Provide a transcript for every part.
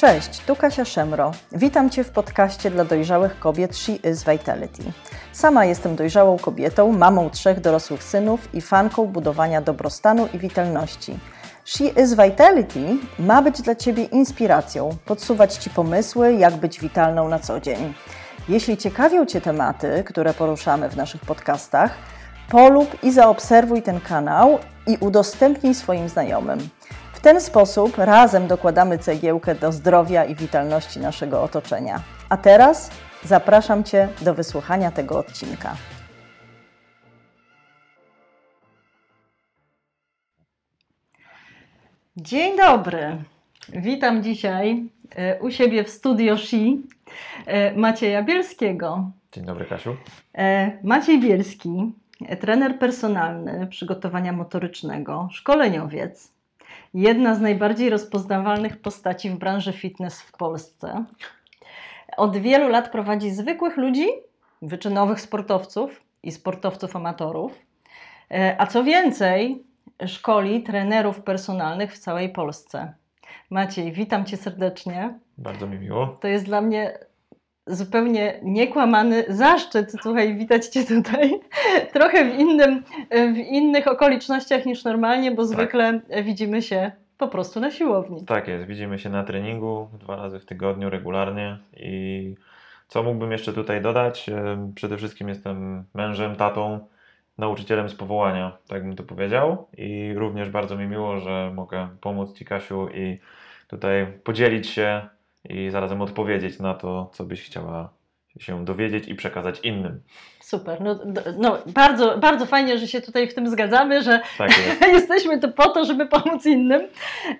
Cześć, tu Kasia Szemro. Witam Cię w podcaście dla dojrzałych kobiet She is Vitality. Sama jestem dojrzałą kobietą, mamą trzech dorosłych synów i fanką budowania dobrostanu i witalności. She is Vitality ma być dla Ciebie inspiracją, podsuwać Ci pomysły, jak być witalną na co dzień. Jeśli ciekawią Cię tematy, które poruszamy w naszych podcastach, polub i zaobserwuj ten kanał i udostępnij swoim znajomym. W ten sposób razem dokładamy cegiełkę do zdrowia i witalności naszego otoczenia. A teraz zapraszam Cię do wysłuchania tego odcinka. Dzień dobry. Witam dzisiaj e, u siebie w studio SHI e, Macieja Bielskiego. Dzień dobry, Kasiu. E, Maciej Bielski, trener personalny przygotowania motorycznego, szkoleniowiec, jedna z najbardziej rozpoznawalnych postaci w branży fitness w Polsce. Od wielu lat prowadzi zwykłych ludzi, wyczynowych sportowców i sportowców amatorów. A co więcej, szkoli trenerów personalnych w całej Polsce. Maciej, witam Cię serdecznie. Bardzo mi miło. To jest dla mnie zupełnie niekłamany zaszczyt, słuchaj, witać Cię tutaj. Trochę w, innym, w innych okolicznościach niż normalnie, bo tak. zwykle widzimy się po prostu na siłowni. Tak jest, widzimy się na treningu dwa razy w tygodniu regularnie i co mógłbym jeszcze tutaj dodać? Przede wszystkim jestem mężem, tatą, nauczycielem z powołania, tak bym to powiedział. I również bardzo mi miło, że mogę pomóc Ci, Kasiu, i tutaj podzielić się i zarazem odpowiedzieć na to, co byś chciała się dowiedzieć i przekazać innym. Super. No, no, bardzo, bardzo fajnie, że się tutaj w tym zgadzamy, że tak jest. jesteśmy tu po to, żeby pomóc innym.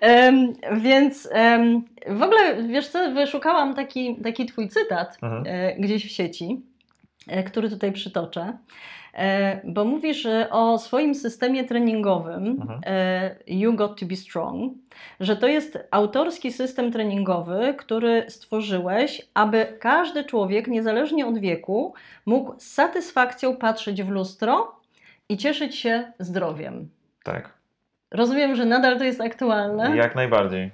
Um, więc um, w ogóle, wiesz co, wyszukałam taki, taki twój cytat mhm. e, gdzieś w sieci, który tutaj przytoczę. E, bo mówisz o swoim systemie treningowym mhm. E, You Got to Be Strong, że to jest autorski system treningowy, który stworzyłeś, aby każdy człowiek, niezależnie od wieku, mógł z satysfakcją patrzeć w lustro i cieszyć się zdrowiem. Tak. Rozumiem, że nadal to jest aktualne? Jak najbardziej,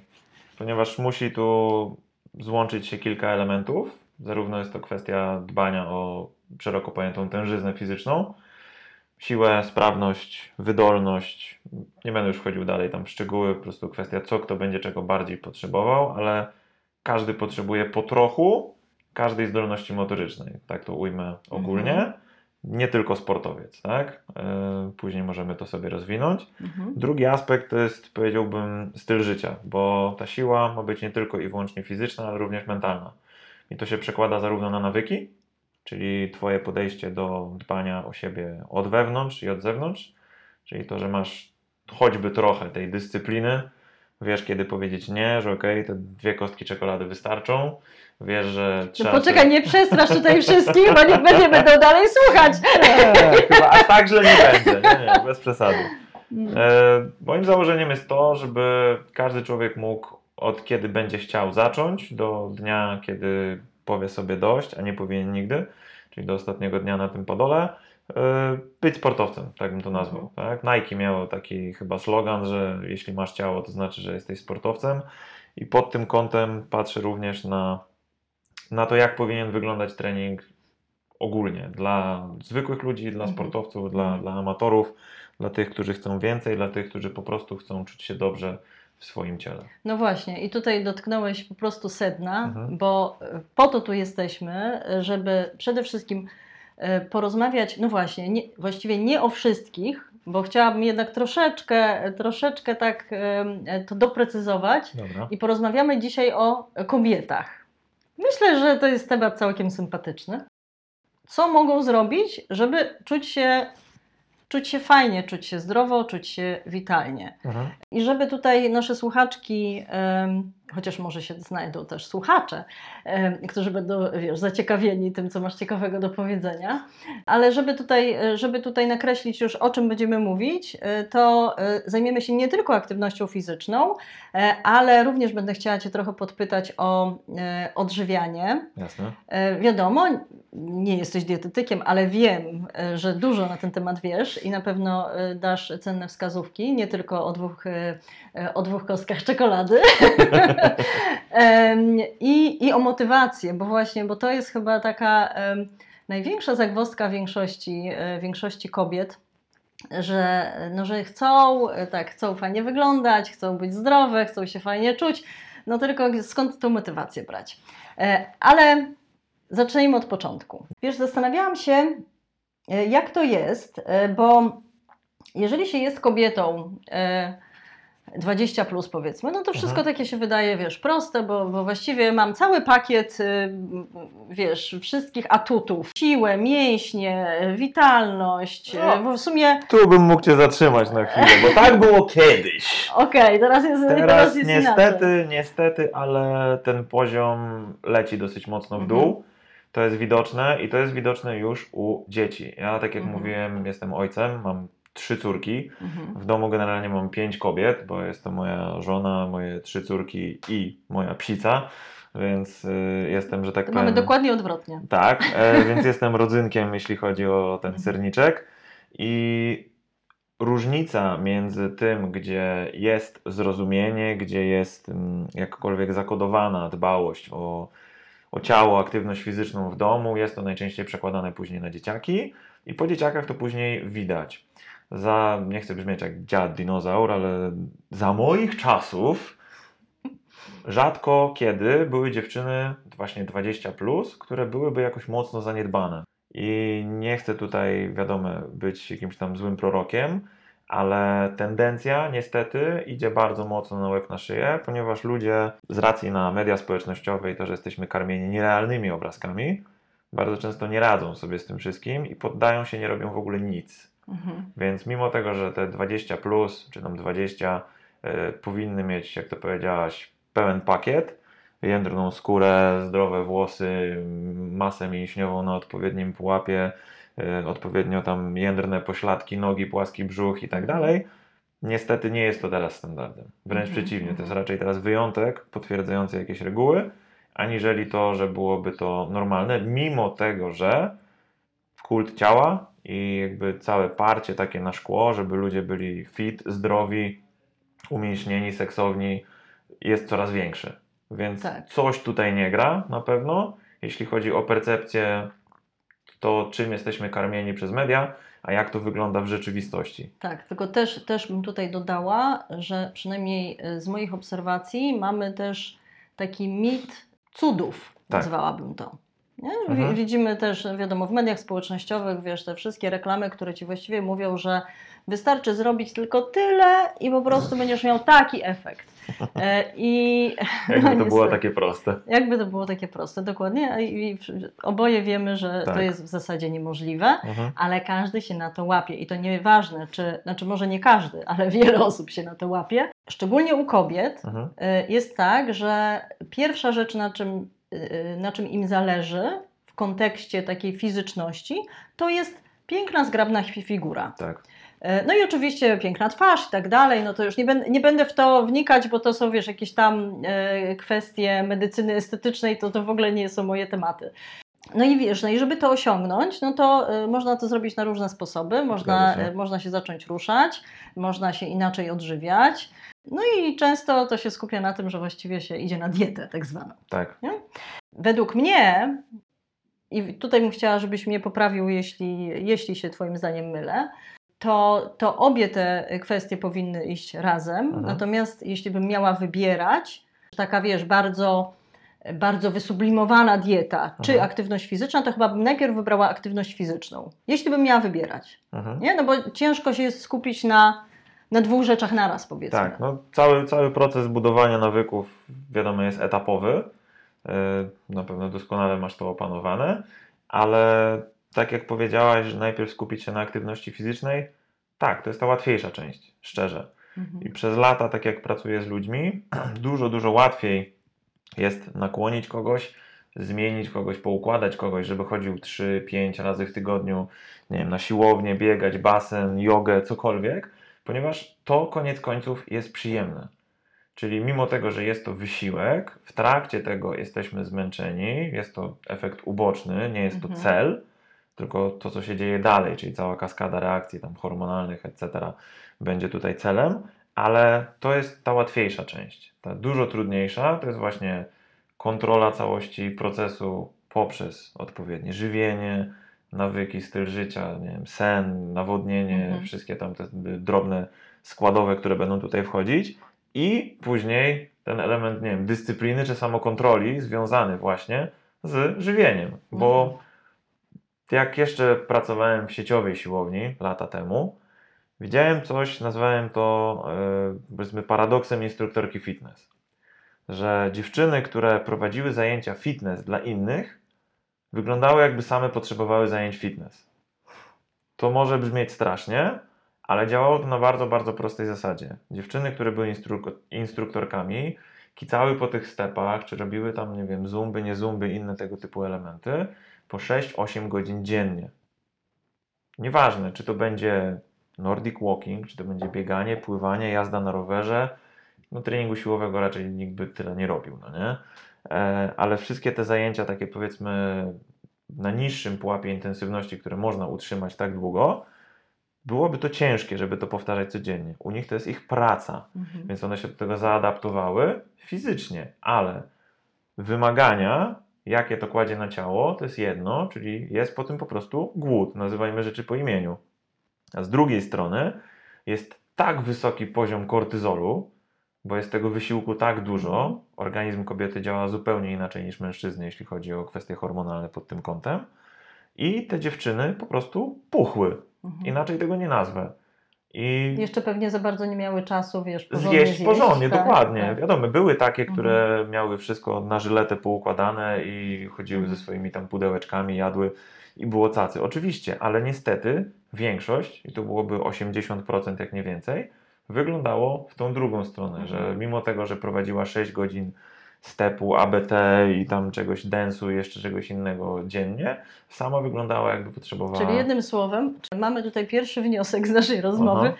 ponieważ musi tu złączyć się kilka elementów. Zarówno jest to kwestia dbania o szeroko pojętą tężyznę fizyczną, siłę, sprawność, wydolność. Nie będę już wchodził dalej tam w szczegóły, po prostu kwestia, co kto będzie czego bardziej potrzebował, ale każdy potrzebuje po trochu każdej zdolności motorycznej, tak to ujmę ogólnie. Mhm. Nie tylko sportowiec, tak? E, później możemy to sobie rozwinąć. Mhm. Drugi aspekt to jest, powiedziałbym, styl życia, bo ta siła ma być nie tylko i wyłącznie fizyczna, ale również mentalna. I to się przekłada zarówno na nawyki, czyli Twoje podejście do dbania o siebie od wewnątrz i od zewnątrz, czyli to, że masz choćby trochę tej dyscypliny, wiesz kiedy powiedzieć nie, że okej, okay, te dwie kostki czekolady wystarczą, wiesz, że no trzeba... No poczekaj, nie przestrasz tutaj wszystkich, bo nie, nie będą dalej słuchać. Nie, chyba aż tak, że nie będzie, nie, nie, bez przesady. Mm. E, moim założeniem jest to, żeby każdy człowiek mógł od kiedy będzie chciał zacząć do dnia, kiedy powie sobie dość, a nie powinien nigdy, czyli do ostatniego dnia na tym podole, e, być sportowcem, tak bym to nazwał. Tak? Nike miało taki chyba slogan, że jeśli masz ciało, to znaczy, że jesteś sportowcem i pod tym kątem patrzę również na, na to, jak powinien wyglądać trening ogólnie dla zwykłych ludzi, dla mhm. sportowców, dla, dla amatorów, dla tych, którzy chcą więcej, dla tych, którzy po prostu chcą czuć się dobrze w swoim ciele. No właśnie, i tutaj dotknąłeś po prostu sedna, mhm. bo po to tu jesteśmy, żeby przede wszystkim e, porozmawiać, no właśnie, nie, właściwie nie o wszystkich, bo chciałabym jednak troszeczkę, troszeczkę tak e, to doprecyzować Dobra. i porozmawiamy dzisiaj o kobietach. Myślę, że to jest temat całkiem sympatyczny. Co mogą zrobić, żeby czuć się czuć się fajnie, czuć się zdrowo, czuć się witalnie. Mhm. I żeby tutaj nasze słuchaczki, chociaż może się znajdą też słuchacze, którzy będą wiesz, zaciekawieni tym, co masz ciekawego do powiedzenia, ale żeby tutaj, żeby tutaj nakreślić już o czym będziemy mówić, e, to e, zajmiemy się nie tylko aktywnością fizyczną, e, ale również będę chciała Cię trochę podpytać o odżywianie. Jasne. Wiadomo, nie jesteś dietetykiem, ale wiem, że dużo na ten temat wiesz i na pewno y, dasz cenne wskazówki, nie tylko o dwóch, y, y, o dwóch kostkach czekolady. I, I o motywację, bo właśnie, bo to jest chyba taka największa zagwozdka większości, e, większości kobiet, że, no, że chcą, e, tak, chcą fajnie wyglądać, chcą być zdrowe, chcą się fajnie czuć, no tylko skąd tą motywację brać? E, Ale zacznijmy od początku. Wiesz, zastanawiałam się, e, jak to jest, e, bo jeżeli się jest kobietą e, 20 plus powiedzmy, no to wszystko Mhm. takie się wydaje, wiesz, proste, bo, bo właściwie mam cały pakiet, y, wiesz, wszystkich atutów. Siłę, mięśnie, witalność, No. w sumie Tu bym mógł Cię zatrzymać na chwilę, bo tak było kiedyś. okej, teraz jest, teraz Teraz jest niestety, inaczej. niestety, ale ten poziom leci dosyć mocno w Mhm. To jest widoczne i to jest widoczne już u dzieci. Ja, tak jak Mhm. mówiłem, jestem ojcem, mam trzy córki. Mhm. W domu generalnie mam pięć kobiet, bo jest to moja żona, moje trzy córki i moja psica, więc y, jestem, że tak To powiem... mamy dokładnie odwrotnie. Tak, e, więc jestem rodzynkiem, jeśli chodzi o ten Mhm. serniczek. I różnica między tym, gdzie jest zrozumienie, gdzie jest mm, jakkolwiek zakodowana dbałość o, o ciało, aktywność fizyczną w domu, jest to najczęściej przekładane później na dzieciaki i po dzieciakach to później widać. Za, nie chcę brzmieć jak dziad dinozaur, ale za moich czasów rzadko kiedy były dziewczyny właśnie 20, plus, które byłyby jakoś mocno zaniedbane. I nie chcę tutaj, wiadomo, być jakimś tam złym prorokiem, ale tendencja niestety idzie bardzo mocno na łeb na szyję, ponieważ ludzie z racji na media społecznościowe i to, że jesteśmy karmieni nierealnymi obrazkami, bardzo często nie radzą sobie z tym wszystkim i poddają się, nie robią w ogóle nic. Mhm. Więc mimo tego, że te 20 plus, czy tam 20 y, powinny mieć, jak to powiedziałaś, pełen pakiet, jędrną skórę, zdrowe włosy, masę mięśniową na odpowiednim pułapie, odpowiednio tam jędrne pośladki, nogi, płaski brzuch i tak dalej, niestety nie jest to teraz standardem. Wręcz Mhm, przeciwnie, to jest mhm. raczej teraz wyjątek potwierdzający jakieś reguły, aniżeli to, że byłoby to normalne, mimo tego, że kult ciała i jakby całe parcie takie na szkło, żeby ludzie byli fit, zdrowi, umięśnieni, seksowni, jest coraz większy. Więc Tak. coś tutaj nie gra na pewno, jeśli chodzi o percepcję, to czym jesteśmy karmieni przez media, a jak to wygląda w rzeczywistości. Tak, tylko też, też bym tutaj dodała, że przynajmniej y, z moich obserwacji mamy też taki mit cudów, Tak. nazwałabym to. Mhm. Widzimy też, wiadomo, w mediach społecznościowych, wiesz, te wszystkie reklamy, które ci właściwie mówią, że wystarczy zrobić tylko tyle i po prostu będziesz miał taki efekt. E, I Jakby no, to było takie proste. Jakby to było takie proste, dokładnie. I, oboje wiemy, że to Tak. jest w zasadzie niemożliwe Mhm. ale każdy się na to łapie i to nieważne, czy, znaczy może nie każdy, ale wiele osób się na to łapie. Szczególnie u kobiet Mhm. y, jest tak, że pierwsza rzecz, na czym, y, na czym im zależy w kontekście takiej fizyczności, to jest piękna, zgrabna fi- figura. Tak. E, No i oczywiście piękna twarz i tak dalej, no to już nie, będę nie będę w to wnikać, bo to są, wiesz, jakieś tam e, kwestie medycyny estetycznej, to to w ogóle nie są moje tematy. No i wiesz, no i żeby to osiągnąć, no to e, można to zrobić na różne sposoby, można, się. można się zacząć ruszać, można się inaczej odżywiać, no i często to się skupia na tym, że właściwie się idzie na dietę tak zwaną. Tak. Według mnie, i tutaj bym chciała, żebyś mnie poprawił, jeśli, jeśli się Twoim zdaniem mylę, to, to obie te kwestie powinny iść razem. Mhm. Natomiast jeśli bym miała wybierać, taka wiesz, bardzo, bardzo wysublimowana dieta czy Mhm. aktywność fizyczna, to chyba bym najpierw wybrała aktywność fizyczną. Jeśli bym miała wybierać. Mhm. Nie? No bo ciężko się jest skupić na, na dwóch rzeczach naraz, powiedzmy. Tak, no cały, cały proces budowania nawyków, wiadomo, jest etapowy. Yy, Na pewno doskonale masz to opanowane, ale tak jak powiedziałaś, że najpierw skupić się na aktywności fizycznej, tak, to jest ta łatwiejsza część, szczerze. Mhm. I przez lata, tak jak pracuję z ludźmi, dużo, dużo łatwiej jest nakłonić kogoś, zmienić kogoś, poukładać kogoś, żeby chodził 3-5 razy w tygodniu, nie wiem, na siłownię, biegać, basen, jogę, cokolwiek, ponieważ to koniec końców jest przyjemne. Czyli mimo tego, że jest to wysiłek, w trakcie tego jesteśmy zmęczeni, jest to efekt uboczny, nie jest to Mhm. cel, tylko to, co się dzieje dalej, czyli cała kaskada reakcji tam hormonalnych, etc., będzie tutaj celem, ale to jest ta łatwiejsza część. Ta dużo trudniejsza to jest właśnie kontrola całości procesu poprzez odpowiednie żywienie, nawyki, styl życia, nie wiem, sen, nawodnienie, Mhm. wszystkie tam te drobne składowe, które będą tutaj wchodzić i później ten element, nie wiem, dyscypliny czy samokontroli związany właśnie z żywieniem, bo Mhm. Jak jeszcze pracowałem w sieciowej siłowni lata temu, widziałem coś, nazwałem to e, powiedzmy paradoksem instruktorki fitness, że dziewczyny, które prowadziły zajęcia fitness dla innych, wyglądały jakby same potrzebowały zajęć fitness. To może brzmieć strasznie, ale działało to na bardzo, bardzo prostej zasadzie. Dziewczyny, które były instru- instruktorkami, kicały po tych stepach, czy robiły tam, nie wiem, zumby, nie zumby, inne tego typu elementy, po 6-8 godzin dziennie. Nieważne, czy to będzie Nordic Walking, czy to będzie bieganie, pływanie, jazda na rowerze. No treningu siłowego raczej nikt by tyle nie robił, no nie? E, ale wszystkie te zajęcia takie powiedzmy na niższym pułapie intensywności, które można utrzymać tak długo, byłoby to ciężkie, żeby to powtarzać codziennie. U nich to jest ich praca, Mhm. więc one się do tego zaadaptowały fizycznie, ale wymagania, jakie to kładzie na ciało, to jest jedno, czyli jest po tym po prostu głód. Nazywajmy rzeczy po imieniu. A z drugiej strony jest tak wysoki poziom kortyzolu, bo jest tego wysiłku tak dużo, organizm kobiety działa zupełnie inaczej niż mężczyzny, jeśli chodzi o kwestie hormonalne pod tym kątem. I te dziewczyny po prostu puchły. Mhm. Inaczej tego nie nazwę. I Jeszcze pewnie za bardzo nie miały czasu, wiesz, porządnie zjeść porządnie, tak, dokładnie. tak. Wiadomo, były takie, które miały wszystko na żyletę poukładane i chodziły Mhm. ze swoimi tam pudełeczkami, jadły i było cacy. Oczywiście, ale niestety większość, i to byłoby 80% jak nie więcej, wyglądało w tą drugą stronę, Mhm. że mimo tego, że prowadziła 6 godzin stepu, ABT i tam czegoś densu i jeszcze czegoś innego dziennie, sama wyglądała jakby potrzebowała... Czyli jednym słowem, mamy tutaj pierwszy wniosek z naszej rozmowy. Aha.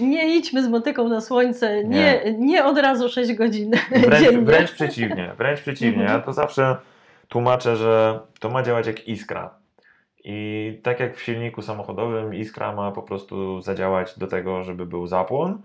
Nie idźmy z motyką na słońce, nie, nie. od razu 6 godzin Wręcz, dziennie. wręcz przeciwnie, wręcz przeciwnie. Ja to zawsze tłumaczę, że to ma działać jak iskra. I tak jak w silniku samochodowym, iskra ma po prostu zadziałać do tego, żeby był zapłon.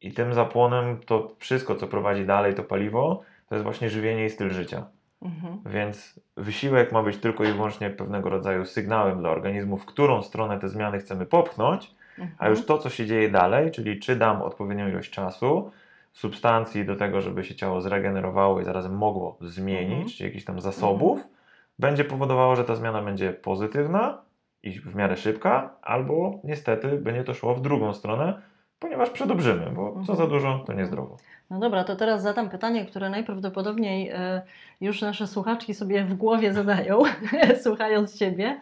I tym zapłonem to wszystko, co prowadzi dalej, to paliwo, to jest właśnie żywienie i styl życia. Mhm. Więc wysiłek ma być tylko i wyłącznie pewnego rodzaju sygnałem dla organizmu, w którą stronę te zmiany chcemy popchnąć, a Mhm. już to, co się dzieje dalej, czyli czy dam odpowiednią ilość czasu, substancji do tego, żeby się ciało zregenerowało i zarazem mogło zmienić, Mhm. czy jakichś tam zasobów, będzie powodowało, że ta zmiana będzie pozytywna i w miarę szybka, albo niestety będzie to szło w drugą stronę, ponieważ przedobrzymy, bo co Mhm. za dużo, to niezdrowo. No dobra, to teraz zadam pytanie, które najprawdopodobniej e, już nasze słuchaczki sobie w głowie zadają, słuchając Ciebie.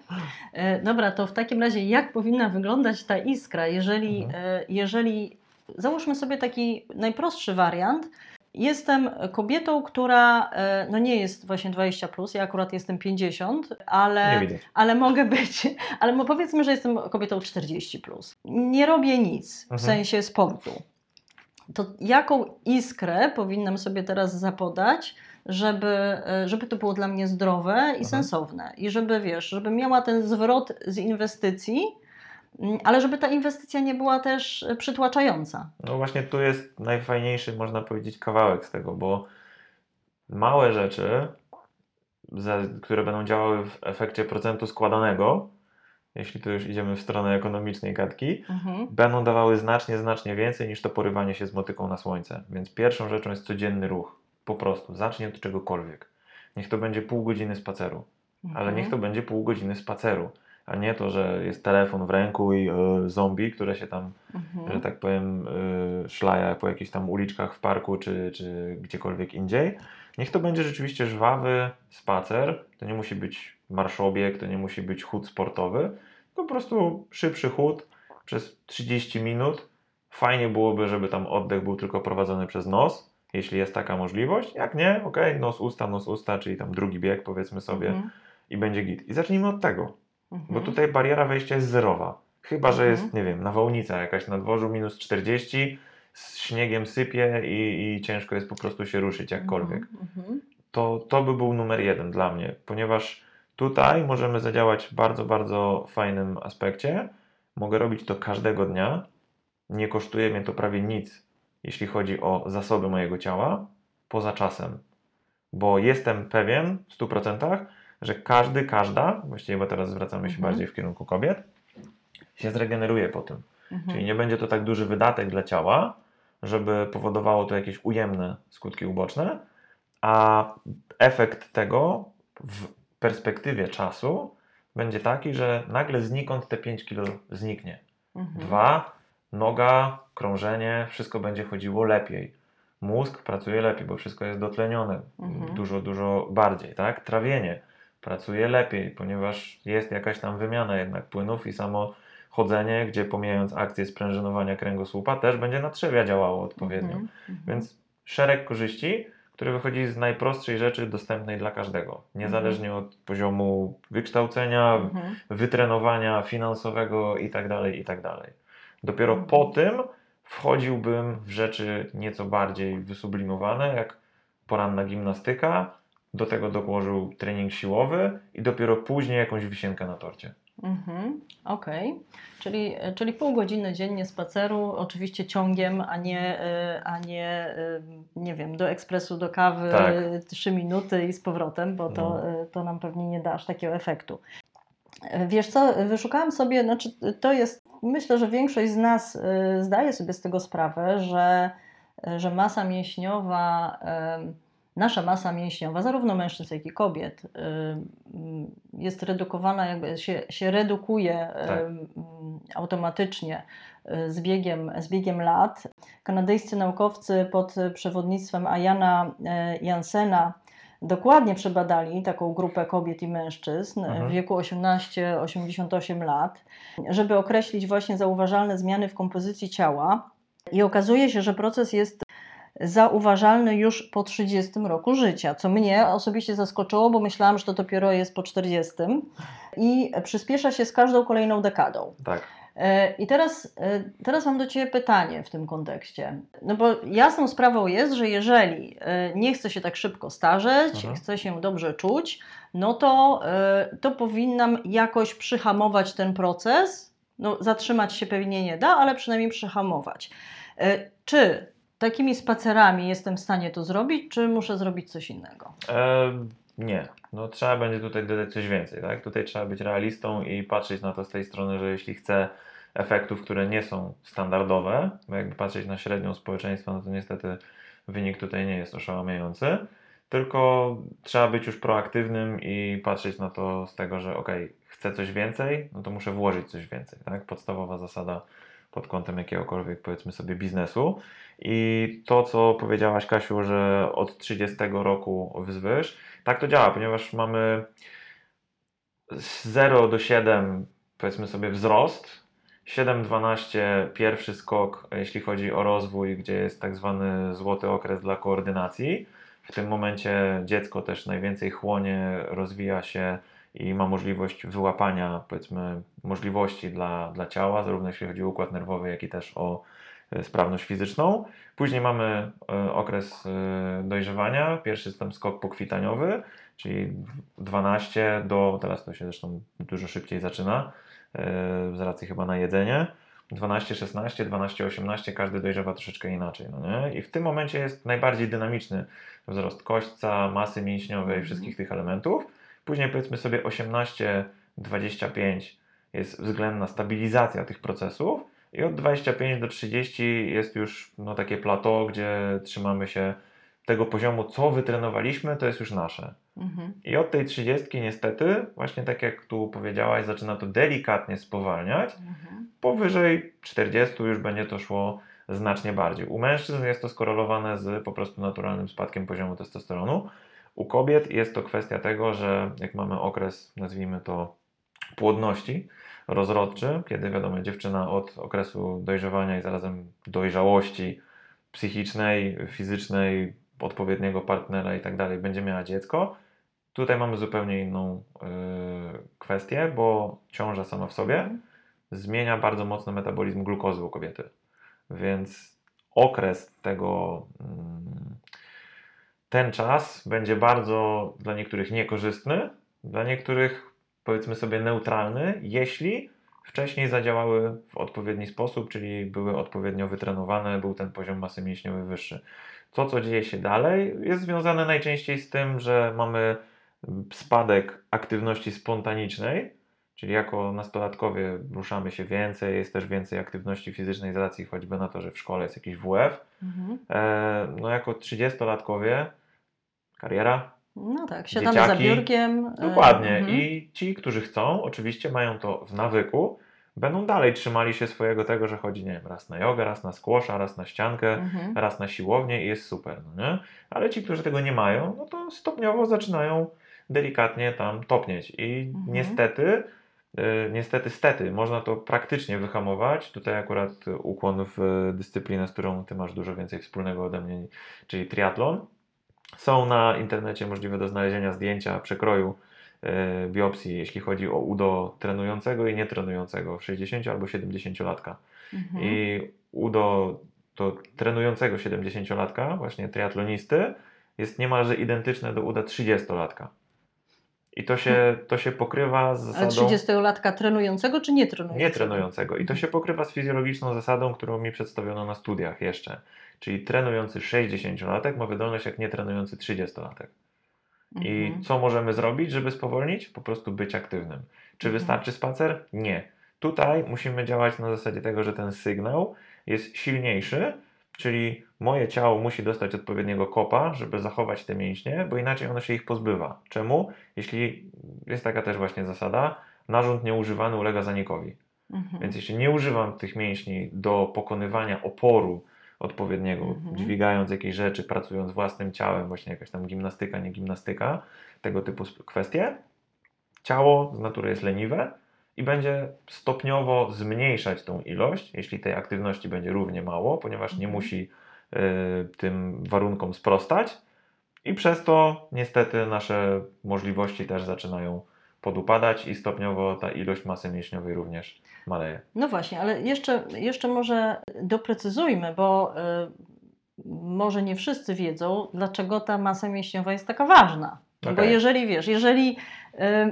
E, dobra, to w takim razie jak powinna wyglądać ta iskra, jeżeli, Mhm. e, jeżeli załóżmy sobie taki najprostszy wariant. Jestem kobietą, która e, no nie jest właśnie 20, plus, ja akurat jestem 50, Nie ale, ale mogę być, ale powiedzmy, że jestem kobietą 40. Plus. Nie robię nic w Mhm. sensie sportu. To jaką iskrę powinnam sobie teraz zapodać, żeby, e, żeby to było dla mnie zdrowe i Mhm. sensowne? I żeby, wiesz, żeby miała ten zwrot z inwestycji, ale żeby ta inwestycja nie była też e, przytłaczająca. No właśnie tu jest najfajniejszy, można powiedzieć, kawałek z tego, bo małe rzeczy, które będą działały w efekcie procentu składanego, jeśli tu już idziemy w stronę ekonomicznej gadki, Mhm. będą dawały znacznie, znacznie więcej niż to porywanie się z motyką na słońce. Więc pierwszą rzeczą jest codzienny ruch. Po prostu zacznij od czegokolwiek. Niech to będzie pół godziny spaceru, ale niech to będzie pół godziny spaceru, a nie to, że jest telefon w ręku i e, zombie, które się tam Mhm. że tak powiem, y, szlaja po jakichś tam uliczkach w parku czy, czy gdziekolwiek indziej. Niech to będzie rzeczywiście żwawy spacer. To nie musi być marszobieg, to nie musi być chód sportowy. To po prostu szybszy chód przez 30 minut. Fajnie byłoby, żeby tam oddech był tylko prowadzony przez nos, jeśli jest taka możliwość. Jak nie, ok, nos usta, nos usta, czyli tam drugi bieg powiedzmy sobie Mhm. i będzie git. I zacznijmy od tego. Bo Mhm. tutaj bariera wejścia jest zerowa. Chyba, że Mhm. jest, nie wiem, nawałnica jakaś na dworzu minus 40, z śniegiem sypie i, i ciężko jest po prostu się ruszyć jakkolwiek. Mhm. Mhm. To, to by był numer jeden dla mnie, ponieważ Tutaj możemy zadziałać w bardzo, bardzo fajnym aspekcie. Mogę robić to każdego dnia. Nie kosztuje mnie to prawie nic, jeśli chodzi o zasoby mojego ciała, poza czasem. Bo jestem pewien w 100%, że każdy, każda, właściwie bo teraz zwracamy się Mhm. bardziej w kierunku kobiet, się zregeneruje po tym. Mhm. Czyli nie będzie to tak duży wydatek dla ciała, żeby powodowało to jakieś ujemne skutki uboczne, a efekt tego w perspektywie czasu będzie taki, że nagle znikąd te 5 kilo zniknie. Mhm. Dwa, noga, krążenie, wszystko będzie chodziło lepiej. Mózg pracuje lepiej, bo wszystko jest dotlenione Mhm. dużo, dużo bardziej, tak? Trawienie pracuje lepiej, ponieważ jest jakaś tam wymiana jednak płynów i samo chodzenie, gdzie pomijając akcję sprężynowania kręgosłupa, też będzie na trzewia działało odpowiednio. Mhm. Mhm. Więc szereg korzyści, które wychodzi z najprostszej rzeczy dostępnej dla każdego, niezależnie od poziomu wykształcenia, Mhm. wytrenowania finansowego itd. itd. Dopiero Mhm. po tym wchodziłbym w rzeczy nieco bardziej wysublimowane, jak poranna gimnastyka, do tego dołożył trening siłowy i dopiero później jakąś wisienkę na torcie. Mhm, Okej, czyli, czyli pół godziny dziennie spaceru, oczywiście ciągiem, a nie, y, a nie, y, nie wiem, do ekspresu, do kawy, Tak. trzy minuty i z powrotem, bo to, No. to nam pewnie nie da aż takiego efektu. Wiesz co, wyszukałam sobie, znaczy to jest, myślę, że większość z nas zdaje sobie z tego sprawę, że, że masa mięśniowa, nasza masa mięśniowa, zarówno mężczyzn, jak i kobiet, y, mm, jest redukowana, jakby się, się redukuje Tak. automatycznie y, z biegiem, z biegiem lat. Kanadyjscy naukowcy pod przewodnictwem Ayana Jansena dokładnie przebadali taką grupę kobiet i mężczyzn Mhm. w wieku 18-88 lat, żeby określić właśnie zauważalne zmiany w kompozycji ciała. I okazuje się, że proces jest zauważalny już po 30 roku życia, co mnie osobiście zaskoczyło, bo myślałam, że to dopiero jest po 40 i przyspiesza się z każdą kolejną dekadą. Tak. E, I teraz, e, teraz mam do Ciebie pytanie w tym kontekście. No bo jasną sprawą jest, że jeżeli e, nie chcę się tak szybko starzeć, Mhm. chcę się dobrze czuć, no to, to powinnam jakoś przyhamować ten proces. No, zatrzymać się pewnie nie da, ale przynajmniej przyhamować. Czy takimi spacerami jestem w stanie to zrobić, czy muszę zrobić coś innego? E, nie. No, trzeba będzie tutaj dodać coś więcej. Tak? Tutaj trzeba być realistą i patrzeć na to z tej strony, że jeśli chcę efektów, które nie są standardowe, bo jakby patrzeć na średnią społeczeństwa, no to niestety wynik tutaj nie jest oszałamiający. Tylko trzeba być już proaktywnym i patrzeć na to z tego, że ok, chcę coś więcej, no to muszę włożyć coś więcej. Tak? Podstawowa zasada pod kątem jakiegokolwiek, powiedzmy sobie, biznesu. I to, co powiedziałaś, Kasiu, że od 30 roku wzwyż, tak to działa, ponieważ mamy z 0 do 7, powiedzmy sobie, wzrost. 7-12 pierwszy skok, jeśli chodzi o rozwój, gdzie jest tak zwany złoty okres dla koordynacji. W tym momencie dziecko też najwięcej chłonie, rozwija się i ma możliwość wyłapania, powiedzmy, możliwości dla, dla ciała, zarówno jeśli chodzi o układ nerwowy, jak i też o sprawność fizyczną. Później mamy e, okres e, dojrzewania, pierwszy tam skok pokwitaniowy, czyli 12 do, teraz to się zresztą dużo szybciej zaczyna, e, z racji chyba na jedzenie. 12, 16, 12, 18, każdy dojrzewa troszeczkę inaczej. No nie? I w tym momencie jest najbardziej dynamiczny wzrost kośćca, masy mięśniowej, Mhm. wszystkich tych elementów. Później powiedzmy sobie 18, 25 jest względna stabilizacja tych procesów i od 25 do 30 jest już no, takie plateau, gdzie trzymamy się tego poziomu, co wytrenowaliśmy, to jest już nasze. Mhm. I od tej 30 niestety, właśnie tak jak tu powiedziałaś, zaczyna to delikatnie spowalniać. Mhm. Powyżej 40 już będzie to szło znacznie bardziej. U mężczyzn jest to skorelowane z po prostu naturalnym spadkiem poziomu testosteronu. U kobiet jest to kwestia tego, że jak mamy okres, nazwijmy to płodności, rozrodczy, kiedy wiadomo, dziewczyna od okresu dojrzewania i zarazem dojrzałości psychicznej, fizycznej, odpowiedniego partnera i tak dalej, będzie miała dziecko. Tutaj mamy zupełnie inną yy, kwestię, bo ciąża sama w sobie zmienia bardzo mocno metabolizm glukozy u kobiety. Więc okres tego, mm, ten czas będzie bardzo dla niektórych niekorzystny, dla niektórych powiedzmy sobie neutralny, jeśli wcześniej zadziałały w odpowiedni sposób, czyli były odpowiednio wytrenowane, był ten poziom masy mięśniowej wyższy. To, co dzieje się dalej, jest związane najczęściej z tym, że mamy spadek aktywności spontanicznej, czyli jako nastolatkowie ruszamy się więcej, jest też więcej aktywności fizycznej z racji choćby na to, że w szkole jest jakiś WF. Mhm. E, no jako 30-latkowie kariera, no tak, siadamy Dzieciaki. za biurkiem. E, Dokładnie. Mhm. I ci, którzy chcą, oczywiście mają to w nawyku, będą dalej trzymali się swojego tego, że chodzi, nie wiem, raz na jogę, raz na squasha, raz na ściankę, mhm. raz na siłownię i jest super, no nie? Ale ci, którzy tego nie mają, no to stopniowo zaczynają delikatnie tam topnieć i mhm. niestety e, niestety, stety, można to praktycznie wyhamować. Tutaj akurat ukłon w dyscyplinę, z którą ty masz dużo więcej wspólnego ode mnie, czyli triatlon. Są na internecie możliwe do znalezienia zdjęcia przekroju e, biopsji, jeśli chodzi o udo trenującego i nietrenującego, 60 albo 70-latka. Mhm. I udo to trenującego 70-latka, właśnie triatlonisty, jest niemalże identyczne do uda 30-latka. I to się, to się pokrywa z zasadą... Ale 30-latka trenującego czy nie trenującego? Nie trenującego. I to się pokrywa z fizjologiczną zasadą, którą mi przedstawiono na studiach jeszcze. Czyli trenujący 60-latek ma wydolność jak nietrenujący 30-latek. I mhm. co możemy zrobić, żeby spowolnić? Po prostu być aktywnym. Czy mhm. wystarczy spacer? Nie. Tutaj musimy działać na zasadzie tego, że ten sygnał jest silniejszy, czyli moje ciało musi dostać odpowiedniego kopa, żeby zachować te mięśnie, bo inaczej ono się ich pozbywa. Czemu? Jeśli jest taka też właśnie zasada, narząd nieużywany ulega zanikowi. Mhm. Więc jeśli nie używam tych mięśni do pokonywania oporu odpowiedniego, mhm. dźwigając jakieś rzeczy, pracując własnym ciałem, właśnie jakaś tam gimnastyka, nie gimnastyka, tego typu kwestie, ciało z natury jest leniwe i będzie stopniowo zmniejszać tą ilość, jeśli tej aktywności będzie równie mało, ponieważ nie mhm. musi y, tym warunkom sprostać i przez to niestety nasze możliwości też zaczynają podupadać i stopniowo ta ilość masy mięśniowej również maleje. No właśnie, ale jeszcze, jeszcze może doprecyzujmy, bo y, może nie wszyscy wiedzą, dlaczego ta masa mięśniowa jest taka ważna. Okay. Bo jeżeli wiesz, jeżeli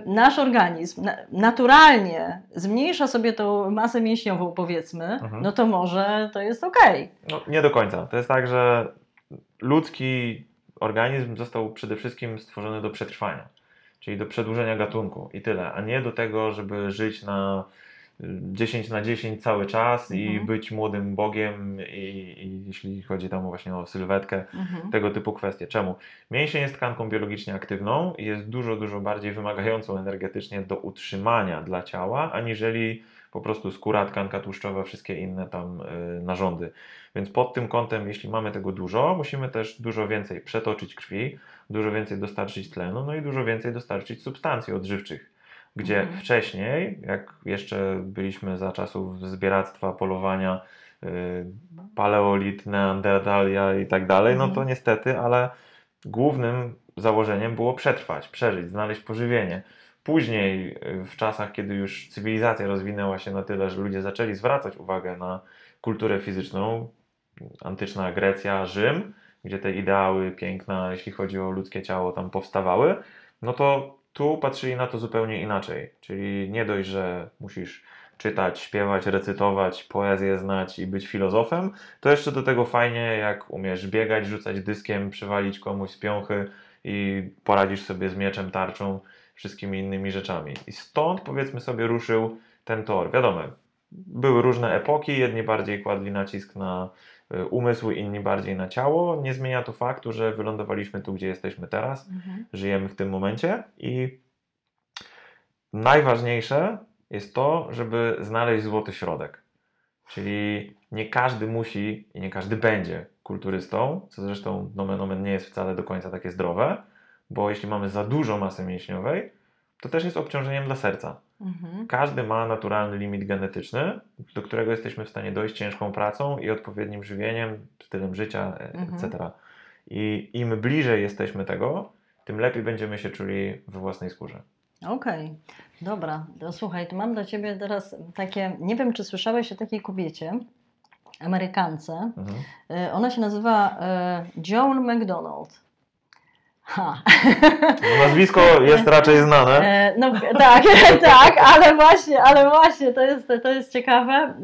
nasz organizm na, naturalnie zmniejsza sobie tą masę mięśniową, powiedzmy, mhm. no to może to jest ok. No, nie do końca. To jest tak, że ludzki organizm został przede wszystkim stworzony do przetrwania czyli do przedłużenia gatunku i tyle, a nie do tego, żeby żyć na 10 na 10 cały czas mhm. i być młodym bogiem i, i, jeśli chodzi tam właśnie o sylwetkę, mhm. tego typu kwestie. Czemu? Mięsień jest tkanką biologicznie aktywną i jest dużo, dużo bardziej wymagającą energetycznie do utrzymania dla ciała, aniżeli po prostu skóra, tkanka tłuszczowa, wszystkie inne tam y, narządy. Więc pod tym kątem, jeśli mamy tego dużo, musimy też dużo więcej przetoczyć krwi, dużo więcej dostarczyć tlenu, no i dużo więcej dostarczyć substancji odżywczych. Gdzie mhm. wcześniej, jak jeszcze byliśmy za czasów zbieractwa, polowania, yy, paleolit, neandertalia i tak dalej, no to mhm. niestety, ale głównym założeniem było przetrwać, przeżyć, znaleźć pożywienie. Później, y, w czasach, kiedy już cywilizacja rozwinęła się na tyle, że ludzie zaczęli zwracać uwagę na kulturę fizyczną, antyczna Grecja, Rzym, gdzie te ideały piękna, jeśli chodzi o ludzkie ciało, tam powstawały, no to tu patrzyli na to zupełnie inaczej. Czyli nie dość, że musisz czytać, śpiewać, recytować, poezję znać i być filozofem, to jeszcze do tego fajnie, jak umiesz biegać, rzucać dyskiem, przywalić komuś z piąchy i poradzisz sobie z mieczem, tarczą, wszystkimi innymi rzeczami. I stąd powiedzmy sobie ruszył ten tor. Wiadomo, były różne epoki, jedni bardziej kładli nacisk na umysł, inni bardziej na ciało. Nie zmienia to faktu, że wylądowaliśmy tu, gdzie jesteśmy teraz, mhm. żyjemy w tym momencie i najważniejsze jest to, żeby znaleźć złoty środek. Czyli nie każdy musi i nie każdy będzie kulturystą, co zresztą nomen omen nie jest wcale do końca takie zdrowe, bo jeśli mamy za dużo masy mięśniowej, to też jest obciążeniem dla serca. Mhm. Każdy ma naturalny limit genetyczny, do którego jesteśmy w stanie dojść ciężką pracą i odpowiednim żywieniem, stylem życia, e, mhm. etc. I im bliżej jesteśmy tego, tym lepiej będziemy się czuli we własnej skórze. Okej, okay. dobra. To słuchaj, to mam dla Ciebie teraz takie, nie wiem czy słyszałeś o takiej kobiecie, Amerykance. Mhm. E, ona się nazywa e, Joan McDonald. Ha. No, nazwisko jest raczej znane. E, No tak, tak, ale właśnie, ale właśnie, to jest, to jest ciekawe.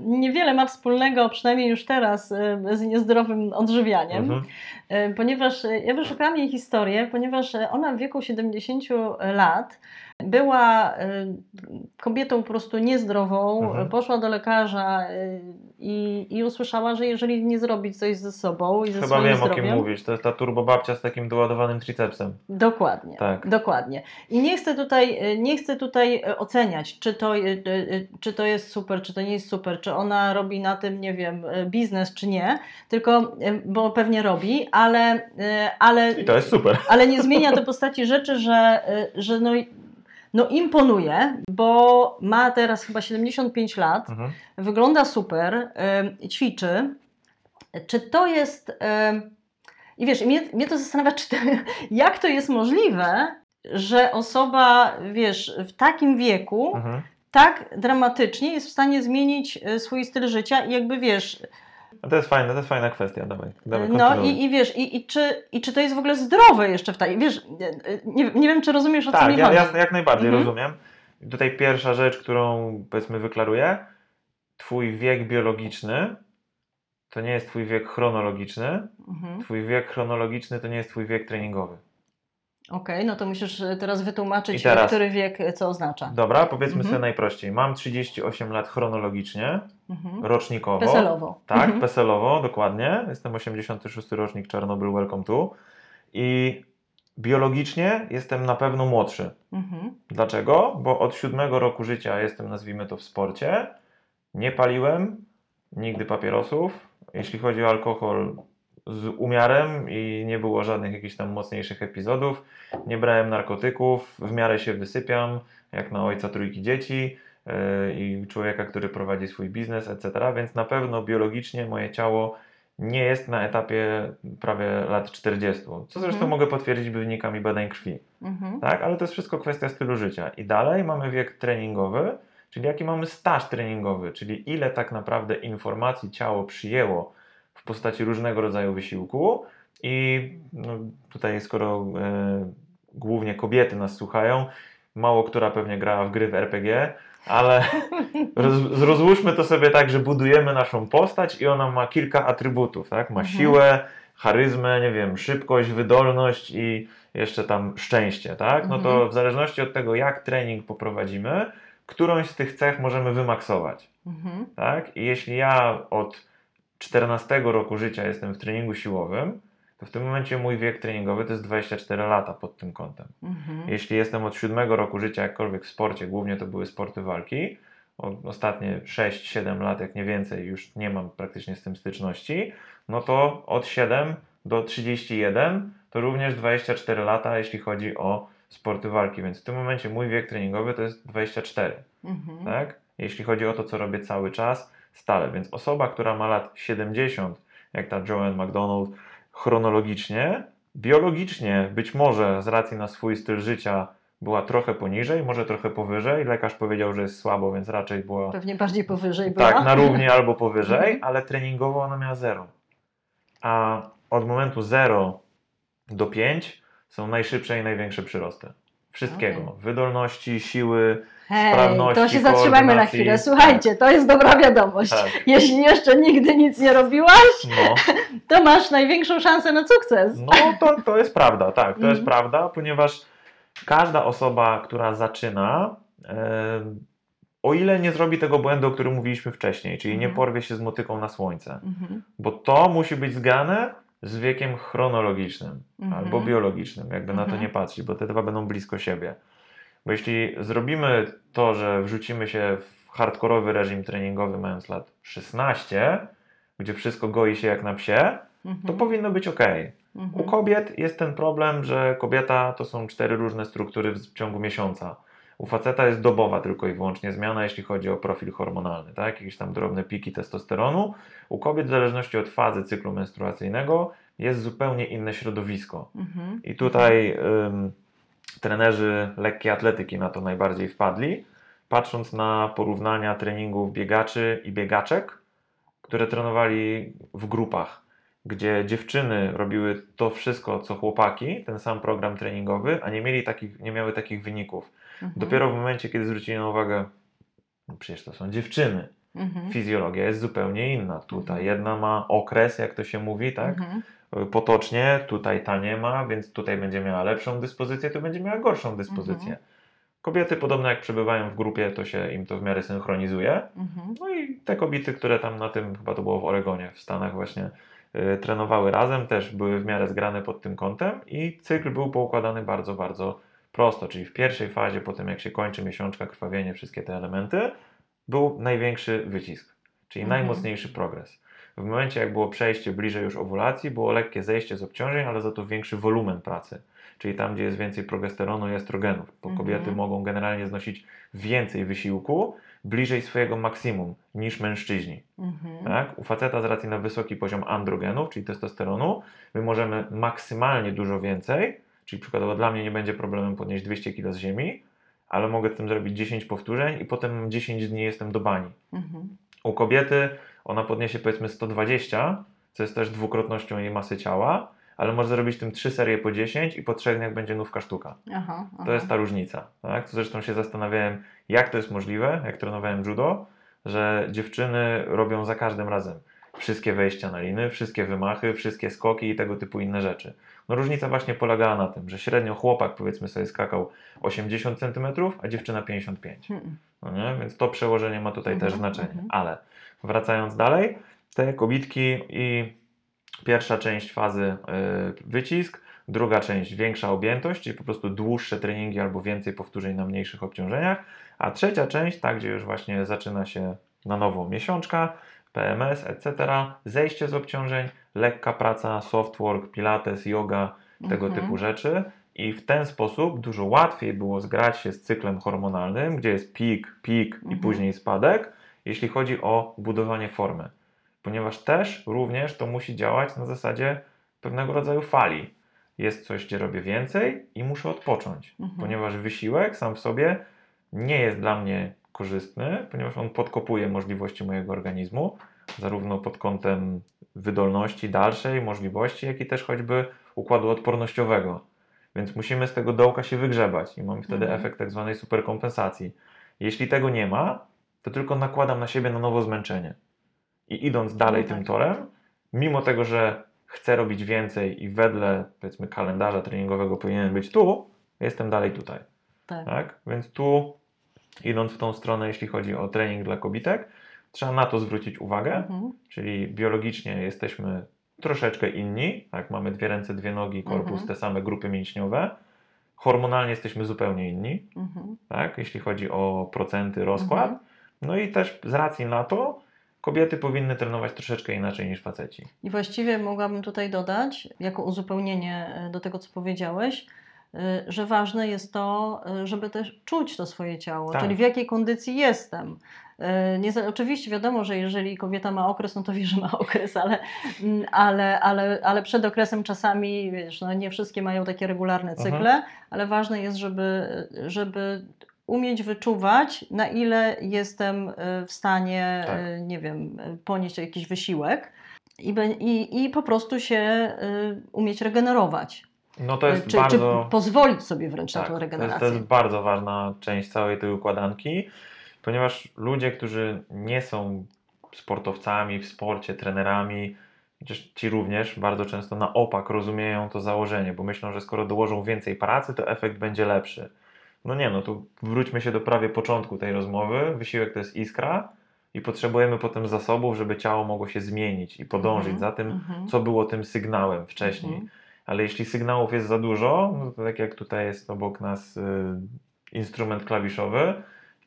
Niewiele ma wspólnego, przynajmniej już teraz, e, z niezdrowym odżywianiem. Mhm. E, ponieważ ja wyszukałam jej historię, ponieważ ona w wieku 70 lat była e, kobietą po prostu niezdrową, Mhm. poszła do lekarza e, i, i usłyszała, że jeżeli nie zrobi coś ze sobą i ze Chyba swoim wiem zdrowiem... o kim mówisz. To jest ta turbobabcia z takim doładowanym tricepsem. Dokładnie, Tak. dokładnie. I nie chcę tutaj, nie chcę tutaj oceniać, czy to, czy to jest super, czy to nie jest super, czy ona robi na tym, nie wiem, biznes, czy nie, tylko, bo pewnie robi, ale, ale, I to jest super. ale nie zmienia to postaci rzeczy, że, że no, no imponuje, bo ma teraz chyba 75 lat, Mhm. wygląda super, ćwiczy. Czy to jest. I wiesz, mnie, mnie to zastanawia, czy to, jak to jest możliwe, że osoba, wiesz, w takim wieku Mhm. tak dramatycznie jest w stanie zmienić e, swój styl życia i jakby wiesz, To jest fajne, to jest fajna kwestia. Dawaj, dawaj no i, i wiesz, i, i, czy, i czy to jest w ogóle zdrowe jeszcze w takim, wiesz, nie, nie wiem, czy rozumiesz o co Tak, mi ja, chodzi. ja jak najbardziej Mhm. rozumiem. I Tutaj pierwsza rzecz, którą powiedzmy wyklaruję. Twój wiek biologiczny to nie jest twój wiek chronologiczny. Mhm. Twój wiek chronologiczny to nie jest twój wiek treningowy. Okej, no to musisz e, teraz wytłumaczyć, teraz- który wiek e, co oznacza. Dobra, powiedzmy Mhm. sobie najprościej. Mam 38 lat chronologicznie, Mhm. rocznikowo. Peselowo. Tak, Mhm. peselowo, dokładnie. Jestem 86 rocznik Czarnobyl, welcome to. I biologicznie jestem na pewno młodszy. Mhm. Dlaczego? Bo od siódmego roku życia jestem, nazwijmy to, w sporcie. Nie paliłem nigdy papierosów. Jeśli chodzi o alkohol, z umiarem i nie było żadnych jakichś tam mocniejszych epizodów. Nie brałem narkotyków, w miarę się wysypiam, jak na ojca trójki dzieci yy, i człowieka, który prowadzi swój biznes, etc. Więc na pewno biologicznie moje ciało nie jest na etapie prawie lat 40, co zresztą Mhm. mogę potwierdzić wynikami badań krwi Mhm. tak? Ale to jest wszystko kwestia stylu życia. I dalej mamy wiek treningowy, czyli jaki mamy staż treningowy, czyli ile tak naprawdę informacji ciało przyjęło w postaci różnego rodzaju wysiłku. I no, tutaj, skoro e, głównie kobiety nas słuchają, mało która pewnie grała w gry w RPG, ale roz, rozłóżmy to sobie tak, że budujemy naszą postać i ona ma kilka atrybutów, tak? Ma Mhm. siłę, charyzmę, nie wiem, szybkość, wydolność i jeszcze tam szczęście, tak? No to Mhm. w zależności od tego, jak trening poprowadzimy, którąś z tych cech możemy wymaksować, Mhm. tak? I jeśli ja od 14 roku życia jestem w treningu siłowym, to w tym momencie mój wiek treningowy to jest 24 lata pod tym kątem. Mhm. Jeśli jestem od 7 roku życia jakkolwiek w sporcie, głównie to były sporty walki, ostatnie 6-7 lat, jak nie więcej, już nie mam praktycznie z tym styczności, no to od 7 do 31 to również 24 lata, jeśli chodzi o sporty walki, więc w tym momencie mój wiek treningowy to jest 24, Mhm. tak? Jeśli chodzi o to, co robię cały czas, stale, więc osoba, która ma lat 70, jak ta Joanne McDonald, chronologicznie, biologicznie być może z racji na swój styl życia była trochę poniżej, może trochę powyżej. Lekarz powiedział, że jest słabo, więc raczej była Pewnie bardziej powyżej była. tak na równi albo powyżej, Mhm. ale treningowo ona miała 0. A od momentu 0 do 5 są najszybsze i największe przyrosty. Wszystkiego. Okej. Wydolności, siły. Hej, to się zatrzymajmy na chwilę. Słuchajcie, to jest dobra wiadomość. Tak. Jeśli jeszcze nigdy nic nie robiłaś, No, to masz największą szansę na sukces. no to, to jest prawda, tak, to jest Mhm. prawda, ponieważ każda osoba, która zaczyna, e, o ile nie zrobi tego błędu, o którym mówiliśmy wcześniej, czyli nie Mhm. porwie się z motyką na słońce, Mhm. bo to musi być zgrane z wiekiem chronologicznym albo biologicznym, jakby na to nie patrzeć, bo te dwa będą blisko siebie. Bo jeśli zrobimy to, że wrzucimy się w hardkorowy reżim treningowy mając lat 16, gdzie wszystko goi się jak na psie, to Mhm. powinno być ok. U Mhm. kobiet jest ten problem, że kobieta to są cztery różne struktury w ciągu miesiąca. U faceta jest dobowa tylko i wyłącznie zmiana, jeśli chodzi o profil hormonalny, tak? Jakieś tam drobne piki testosteronu. U kobiet, w zależności od fazy cyklu menstruacyjnego, jest zupełnie inne środowisko. Mhm. I tutaj ym, trenerzy lekkiej atletyki na to najbardziej wpadli, patrząc na porównania treningów biegaczy i biegaczek, które trenowali w grupach. gdzie dziewczyny robiły to wszystko, co chłopaki, ten sam program treningowy, a nie, mieli takich, nie miały takich wyników. Mhm. Dopiero w momencie, kiedy zwrócili na uwagę, no przecież to są dziewczyny, Mhm. fizjologia jest zupełnie inna. Tutaj Mhm. jedna ma okres, jak to się mówi, tak? Mhm. Potocznie, tutaj ta nie ma, więc tutaj będzie miała lepszą dyspozycję, tu będzie miała gorszą dyspozycję. Mhm. Kobiety, podobno jak przebywają w grupie, to się im to w miarę synchronizuje. Mhm. No i te kobiety, które tam na tym, chyba to było w Oregonie, w Stanach właśnie y, trenowały razem, też były w miarę zgrane pod tym kątem i cykl był poukładany bardzo, bardzo prosto, czyli w pierwszej fazie, po tym jak się kończy miesiączka, krwawienie, wszystkie te elementy, był największy wycisk, czyli Mhm. najmocniejszy progres. W momencie, jak było przejście bliżej już owulacji, było lekkie zejście z obciążeń, ale za to większy wolumen pracy. Czyli tam, gdzie jest więcej progesteronu i estrogenów, bo Mhm. kobiety mogą generalnie znosić więcej wysiłku bliżej swojego maksimum niż mężczyźni. Mhm. Tak? U faceta z racji na wysoki poziom androgenów, czyli testosteronu, my możemy maksymalnie dużo więcej, czyli przykładowo dla mnie nie będzie problemem podnieść 200 kg z ziemi, ale mogę z tym zrobić 10 powtórzeń i potem 10 dni jestem do bani. Mhm. U kobiety ona podniesie powiedzmy 120, co jest też dwukrotnością jej masy ciała, ale może zrobić tym 3 serie po 10 i po 3 dniach będzie nówka sztuka. Aha, aha. To jest ta różnica. Tak? Zresztą się zastanawiałem, jak to jest możliwe, jak trenowałem judo, że dziewczyny robią za każdym razem wszystkie wejścia na liny, wszystkie wymachy, wszystkie skoki i tego typu inne rzeczy. No różnica właśnie polegała na tym, że średnio chłopak powiedzmy sobie skakał 80 cm, a dziewczyna 55. Hmm. No nie? Więc to przełożenie ma tutaj Mhm, też znaczenie. mhm. Ale wracając dalej, te kobitki i pierwsza część fazy y, wycisk, druga część większa objętość, czyli po prostu dłuższe treningi albo więcej powtórzeń na mniejszych obciążeniach, a trzecia część, tak gdzie już właśnie zaczyna się na nowo miesiączka, PMS, etc., zejście z obciążeń, lekka praca, softwork, pilates, yoga, tego Mhm. typu rzeczy. I w ten sposób dużo łatwiej było zgrać się z cyklem hormonalnym, gdzie jest pik, pik i Mhm. później spadek, jeśli chodzi o budowanie formy. Ponieważ też również to musi działać na zasadzie pewnego rodzaju fali. Jest coś, gdzie robię więcej i muszę odpocząć, Mhm. ponieważ wysiłek sam w sobie nie jest dla mnie korzystny, ponieważ on podkopuje możliwości mojego organizmu, zarówno pod kątem wydolności dalszej, możliwości, jak i też choćby układu odpornościowego. Więc musimy z tego dołka się wygrzebać i mamy wtedy Mhm. efekt tak zwanej superkompensacji. Jeśli tego nie ma, to tylko nakładam na siebie na nowo zmęczenie. I idąc dalej No tym tak. torem, mimo tego, że chcę robić więcej i wedle powiedzmy kalendarza treningowego powinienem być tu, jestem dalej tutaj. Tak. Tak? Więc tu, idąc w tą stronę, jeśli chodzi o trening dla kobitek, trzeba na to zwrócić uwagę, Mhm. czyli biologicznie jesteśmy troszeczkę inni, tak? mamy dwie ręce, dwie nogi, korpus, Mhm. te same grupy mięśniowe. Hormonalnie jesteśmy zupełnie inni, Mhm. tak? jeśli chodzi o procenty, rozkład. No i też z racji na to kobiety powinny trenować troszeczkę inaczej niż faceci. I właściwie mogłabym tutaj dodać, jako uzupełnienie e, do tego, co powiedziałeś, e, że ważne jest to, e, żeby też czuć to swoje ciało, Tak. czyli w jakiej kondycji jestem. Nie, oczywiście wiadomo, że jeżeli kobieta ma okres, no to wie, że ma okres, ale, mm, ale, ale, ale przed okresem czasami, wiesz, no nie wszystkie mają takie regularne Mhm. cykle, ale ważne jest, żeby, żeby umieć wyczuwać, na ile jestem e, w stanie, Tak. e, nie wiem, e, ponieść jakiś wysiłek i, i, i po prostu się y, umieć regenerować. No to jest czy, bardzo... czy pozwolić sobie wręcz Tak, na tą to jest, regenerację. to jest bardzo ważna część całej tej układanki, ponieważ ludzie, którzy nie są sportowcami w sporcie, trenerami, chociaż ci również bardzo często na opak rozumieją to założenie, bo myślą, że skoro dołożą więcej pracy, to efekt będzie lepszy. No nie, no to wróćmy się do prawie początku tej rozmowy. Wysiłek to jest iskra i potrzebujemy potem zasobów, żeby ciało mogło się zmienić i podążyć Mhm, za tym, mhm, co było tym sygnałem wcześniej. mhm. Ale jeśli sygnałów jest za dużo, no to tak jak tutaj jest obok nas y, instrument klawiszowy,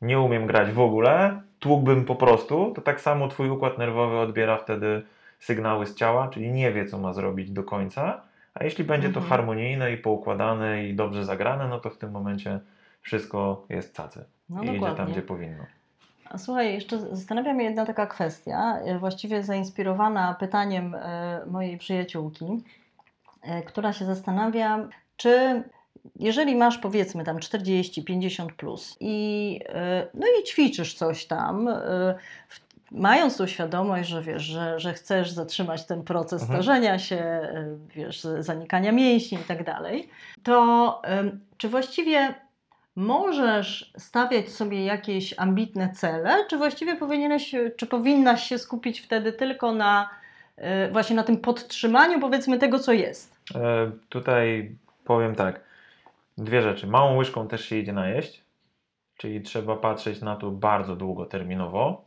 nie umiem grać w ogóle, tłukłbym po prostu, to tak samo twój układ nerwowy odbiera wtedy sygnały z ciała, czyli nie wie, co ma zrobić do końca. A jeśli będzie to harmonijne i poukładane i dobrze zagrane, no to w tym momencie wszystko jest cacy No i idzie tam, dokładnie. gdzie powinno. A słuchaj, jeszcze zastanawia mnie jedna taka kwestia, e, właściwie zainspirowana pytaniem e, mojej przyjaciółki, e, która się zastanawia, czy jeżeli masz powiedzmy tam 40-50 plus i, no i ćwiczysz coś tam, mając tą świadomość, że wiesz, że, że chcesz zatrzymać ten proces Mhm. starzenia się, wiesz, zanikania mięśni i tak dalej, to czy właściwie możesz stawiać sobie jakieś ambitne cele, czy właściwie powinieneś, czy powinnaś się skupić wtedy tylko na y, właśnie na tym podtrzymaniu powiedzmy tego, co jest? E, Tutaj powiem tak. Dwie rzeczy. Małą łyżką też się idzie najeść, czyli trzeba patrzeć na to bardzo długoterminowo,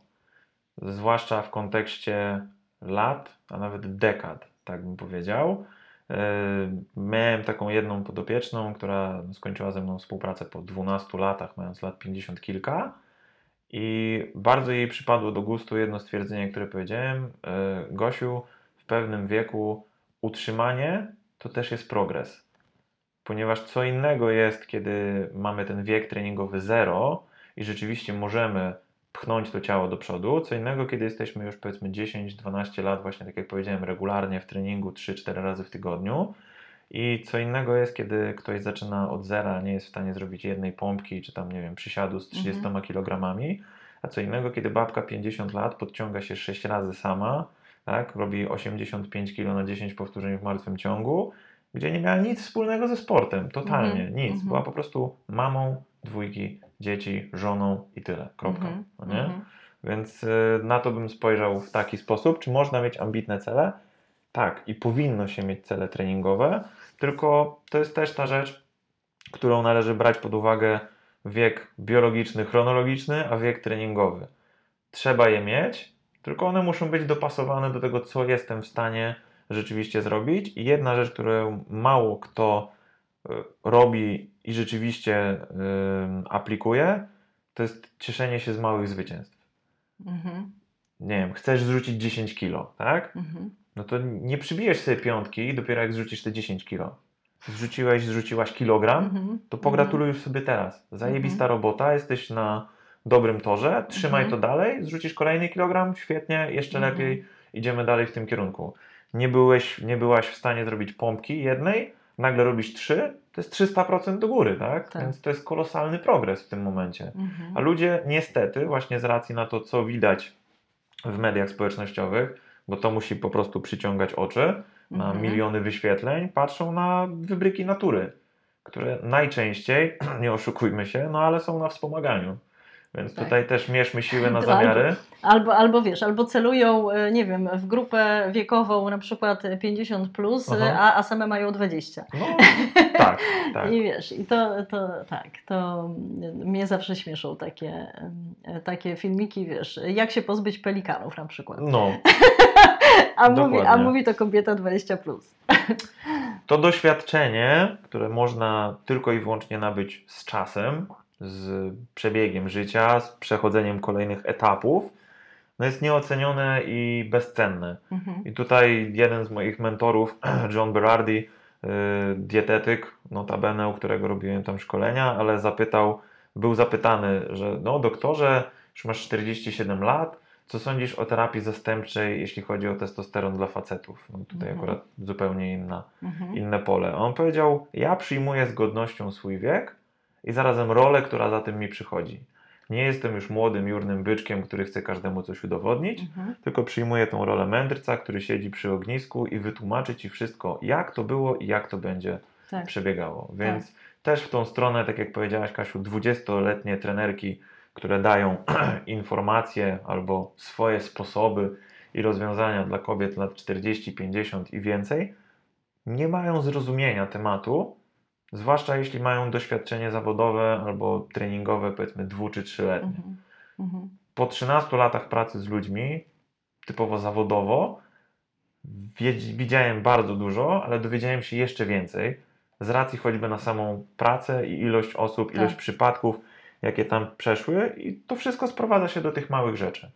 zwłaszcza w kontekście lat, a nawet dekad, tak bym powiedział. E, Miałem taką jedną podopieczną, która skończyła ze mną współpracę po 12 latach, mając lat 50 kilka. I bardzo jej przypadło do gustu jedno stwierdzenie, które powiedziałem. e, Gosiu, w pewnym wieku utrzymanie to też jest progres. Ponieważ co innego jest, kiedy mamy ten wiek treningowy zero i rzeczywiście możemy pchnąć to ciało do przodu, co innego, kiedy jesteśmy już powiedzmy 10-12 lat, właśnie tak jak powiedziałem, regularnie w treningu 3-4 razy w tygodniu. I co innego jest, kiedy ktoś zaczyna od zera, nie jest w stanie zrobić jednej pompki, czy tam, nie wiem, przysiadu z 30 kg, a co innego, kiedy babka 50 lat podciąga się 6 razy sama, tak, robi 85 kg na 10 powtórzeń w martwym ciągu, gdzie nie miała nic wspólnego ze sportem, totalnie, Mhm, nic. mhm. Była po prostu mamą dwójki dzieci, żoną i tyle, kropka. Mhm, no nie? mhm. Więc y, na to bym spojrzał w taki sposób. Czy można mieć ambitne cele? Tak, i powinno się mieć cele treningowe, tylko to jest też ta rzecz, którą należy brać pod uwagę wiek biologiczny, chronologiczny, a wiek treningowy. Trzeba je mieć, tylko one muszą być dopasowane do tego, co jestem w stanie rzeczywiście zrobić. I jedna rzecz, którą mało kto y, robi i rzeczywiście y, aplikuje, to jest cieszenie się z małych zwycięstw Mhm, nie wiem, chcesz zrzucić 10 kilo, tak? mhm. No to nie przybijesz sobie piątki dopiero jak zrzucisz te 10 kilo. Zrzuciłeś, zrzuciłaś kilogram, Mhm, to pogratuluj już sobie teraz. Zajebista robota, jesteś na dobrym torze, trzymaj Mhm. to dalej, zrzucisz kolejny kilogram, świetnie, jeszcze Mhm. lepiej, idziemy dalej w tym kierunku. Nie, byłeś, nie byłaś w stanie zrobić pompki jednej, nagle robisz trzy, to jest 300% do góry, tak? Tak. Więc to jest kolosalny progres w tym momencie. Mhm. A ludzie niestety, właśnie z racji na to, co widać w mediach społecznościowych, bo to musi po prostu przyciągać oczy na Mhm. miliony wyświetleń, patrzą na wybryki natury, które najczęściej, nie oszukujmy się, no ale są na wspomaganiu. Więc Tak. tutaj też mierzmy siły na zamiary. Albo, albo wiesz, albo celują, e, nie wiem, w grupę wiekową na przykład 50, plus, Aha. a, a same mają 20. No, tak, tak. I wiesz, i to, to tak, to mnie zawsze śmieszą takie, e, takie filmiki, wiesz, jak się pozbyć pelikanów na przykład. No, A mówi, a mówi to kobieta 20. Plus. to doświadczenie, które można tylko i wyłącznie nabyć z czasem, z przebiegiem życia, z przechodzeniem kolejnych etapów, no jest nieocenione i bezcenne. Mhm. I tutaj jeden z moich mentorów, John Berardi, yy, dietetyk, notabene, u którego robiłem tam szkolenia, ale zapytał, był zapytany, że no doktorze, już masz 47 lat, co sądzisz o terapii zastępczej, jeśli chodzi o testosteron dla facetów? No tutaj Mhm. akurat zupełnie inna, Mhm. inne pole. On powiedział, ja przyjmuję z godnością swój wiek i zarazem rolę, która za tym mi przychodzi. Nie jestem już młodym, jurnym byczkiem, który chce każdemu coś udowodnić, Mhm. tylko przyjmuje tą rolę mędrca, który siedzi przy ognisku i wytłumaczy ci wszystko, jak to było i jak to będzie Tak. przebiegało. Więc też w tą stronę, tak jak powiedziałaś, Kasiu, 20-letnie trenerki, które dają informacje albo swoje sposoby i rozwiązania dla kobiet lat 40, 50 i więcej, nie mają zrozumienia tematu, zwłaszcza jeśli mają doświadczenie zawodowe albo treningowe, powiedzmy dwu czy trzyletnie Mhm. Mhm. po 13 latach pracy z ludźmi, typowo zawodowo, widziałem bardzo dużo, ale dowiedziałem się jeszcze więcej z racji choćby na samą pracę i ilość osób, Tak. ilość przypadków, jakie tam przeszły, i to wszystko sprowadza się do tych małych rzeczy.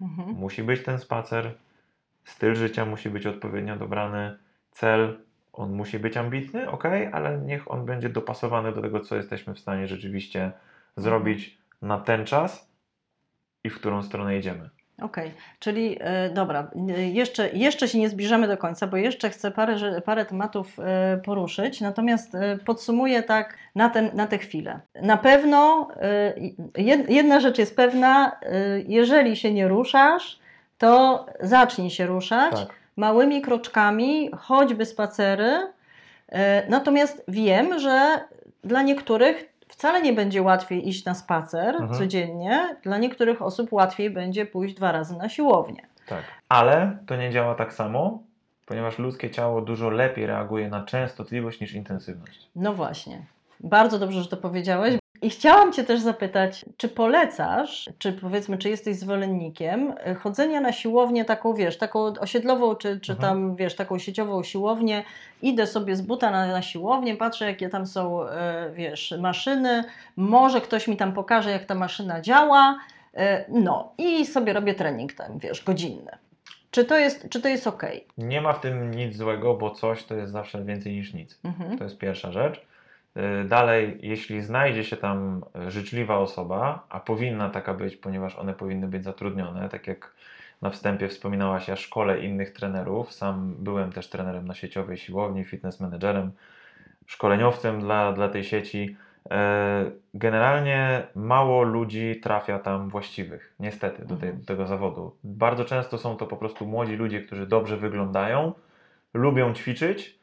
Mhm. Musi być ten spacer, styl życia musi być odpowiednio dobrany, cel, on musi być ambitny, ok, ale niech on będzie dopasowany do tego, co jesteśmy w stanie rzeczywiście zrobić na ten czas i w którą stronę idziemy. Okej, okay. czyli e, dobra, jeszcze, jeszcze się nie zbliżamy do końca, bo jeszcze chcę parę, parę tematów e, poruszyć, natomiast e, podsumuję tak na, ten, na tę chwilę. Na pewno jedna rzecz jest pewna, jeżeli się nie ruszasz, to zacznij się ruszać tak. Małymi kroczkami, choćby spacery. Natomiast wiem, że dla niektórych wcale nie będzie łatwiej iść na spacer mhm. codziennie. Dla niektórych osób łatwiej będzie pójść dwa razy na siłownię. Tak, ale to nie działa tak samo, ponieważ ludzkie ciało dużo lepiej reaguje na częstotliwość niż intensywność. No właśnie. Bardzo dobrze, że to powiedziałeś, i chciałam Cię też zapytać, czy polecasz, czy powiedzmy, czy jesteś zwolennikiem e, chodzenia na siłownię taką, wiesz, taką osiedlową, czy, czy mhm. tam, wiesz, taką sieciową siłownię, idę sobie z buta na, na siłownię, patrzę jakie tam są, e, wiesz, maszyny, może ktoś mi tam pokaże jak ta maszyna działa, e, no i sobie robię trening ten, wiesz, godzinny. Czy to jest, czy to jest ok? Nie ma w tym nic złego, bo coś to jest zawsze więcej niż nic. Mhm. To jest pierwsza rzecz. Y, dalej, jeśli znajdzie się tam życzliwa osoba, a powinna taka być, ponieważ one powinny być zatrudnione, tak jak na wstępie wspominałaś, ja szkole innych trenerów, sam byłem też trenerem na sieciowej siłowni, fitness managerem, szkoleniowcem dla, dla tej sieci. E, generalnie mało ludzi trafia tam właściwych, niestety, do, tej, mhm. do tego zawodu. Bardzo często są to po prostu młodzi ludzie, którzy dobrze wyglądają, lubią ćwiczyć,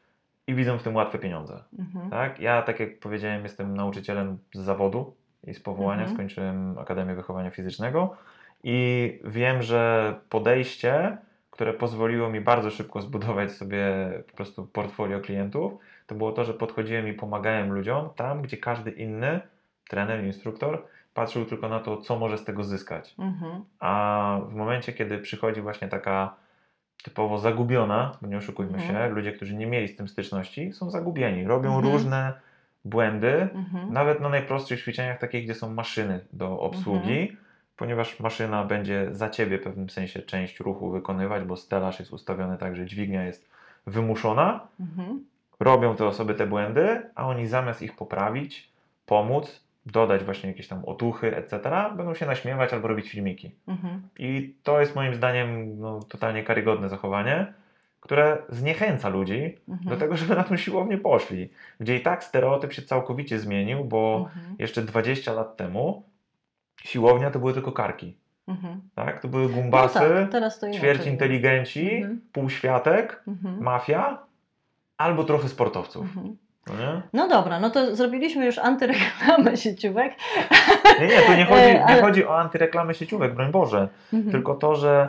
i widzą w tym łatwe pieniądze. Mhm. Tak? Ja, tak jak powiedziałem, jestem nauczycielem z zawodu i z powołania, mhm. skończyłem Akademię Wychowania Fizycznego i wiem, że podejście, które pozwoliło mi bardzo szybko zbudować sobie po prostu portfolio klientów, to było to, że podchodziłem i pomagałem ludziom tam, gdzie każdy inny trener, instruktor patrzył tylko na to, co może z tego zyskać. Mhm. A w momencie, kiedy przychodzi właśnie taka typowo zagubiona, bo nie oszukujmy mhm. się, ludzie, którzy nie mieli z tym styczności, są zagubieni, robią mhm. różne błędy, mhm. nawet na najprostszych ćwiczeniach, takich, gdzie są maszyny do obsługi, mhm. ponieważ maszyna będzie za ciebie w pewnym sensie część ruchu wykonywać, bo stelaż jest ustawiony tak, że dźwignia jest wymuszona. Mhm. Robią te osoby te błędy, a oni zamiast ich poprawić, pomóc, dodać właśnie jakieś tam otuchy, etc., będą się naśmiewać albo robić filmiki. Mhm. I to jest moim zdaniem no, totalnie karygodne zachowanie, które zniechęca ludzi mhm. do tego, żeby na tą siłownię poszli. Gdzie i tak stereotyp się całkowicie zmienił, bo mhm. jeszcze 20 lat temu siłownia to były tylko karki. Mhm. Tak? To były gumbasy, no tak, ćwierć inteligenci, mhm. półświatek, mhm. mafia albo trochę sportowców. No, no, dobra, no to zrobiliśmy już antyreklamę sieciówek. Nie, nie, to nie chodzi, nie Ale... chodzi o antyreklamę sieciówek, broń Boże. Mhm. Tylko to, że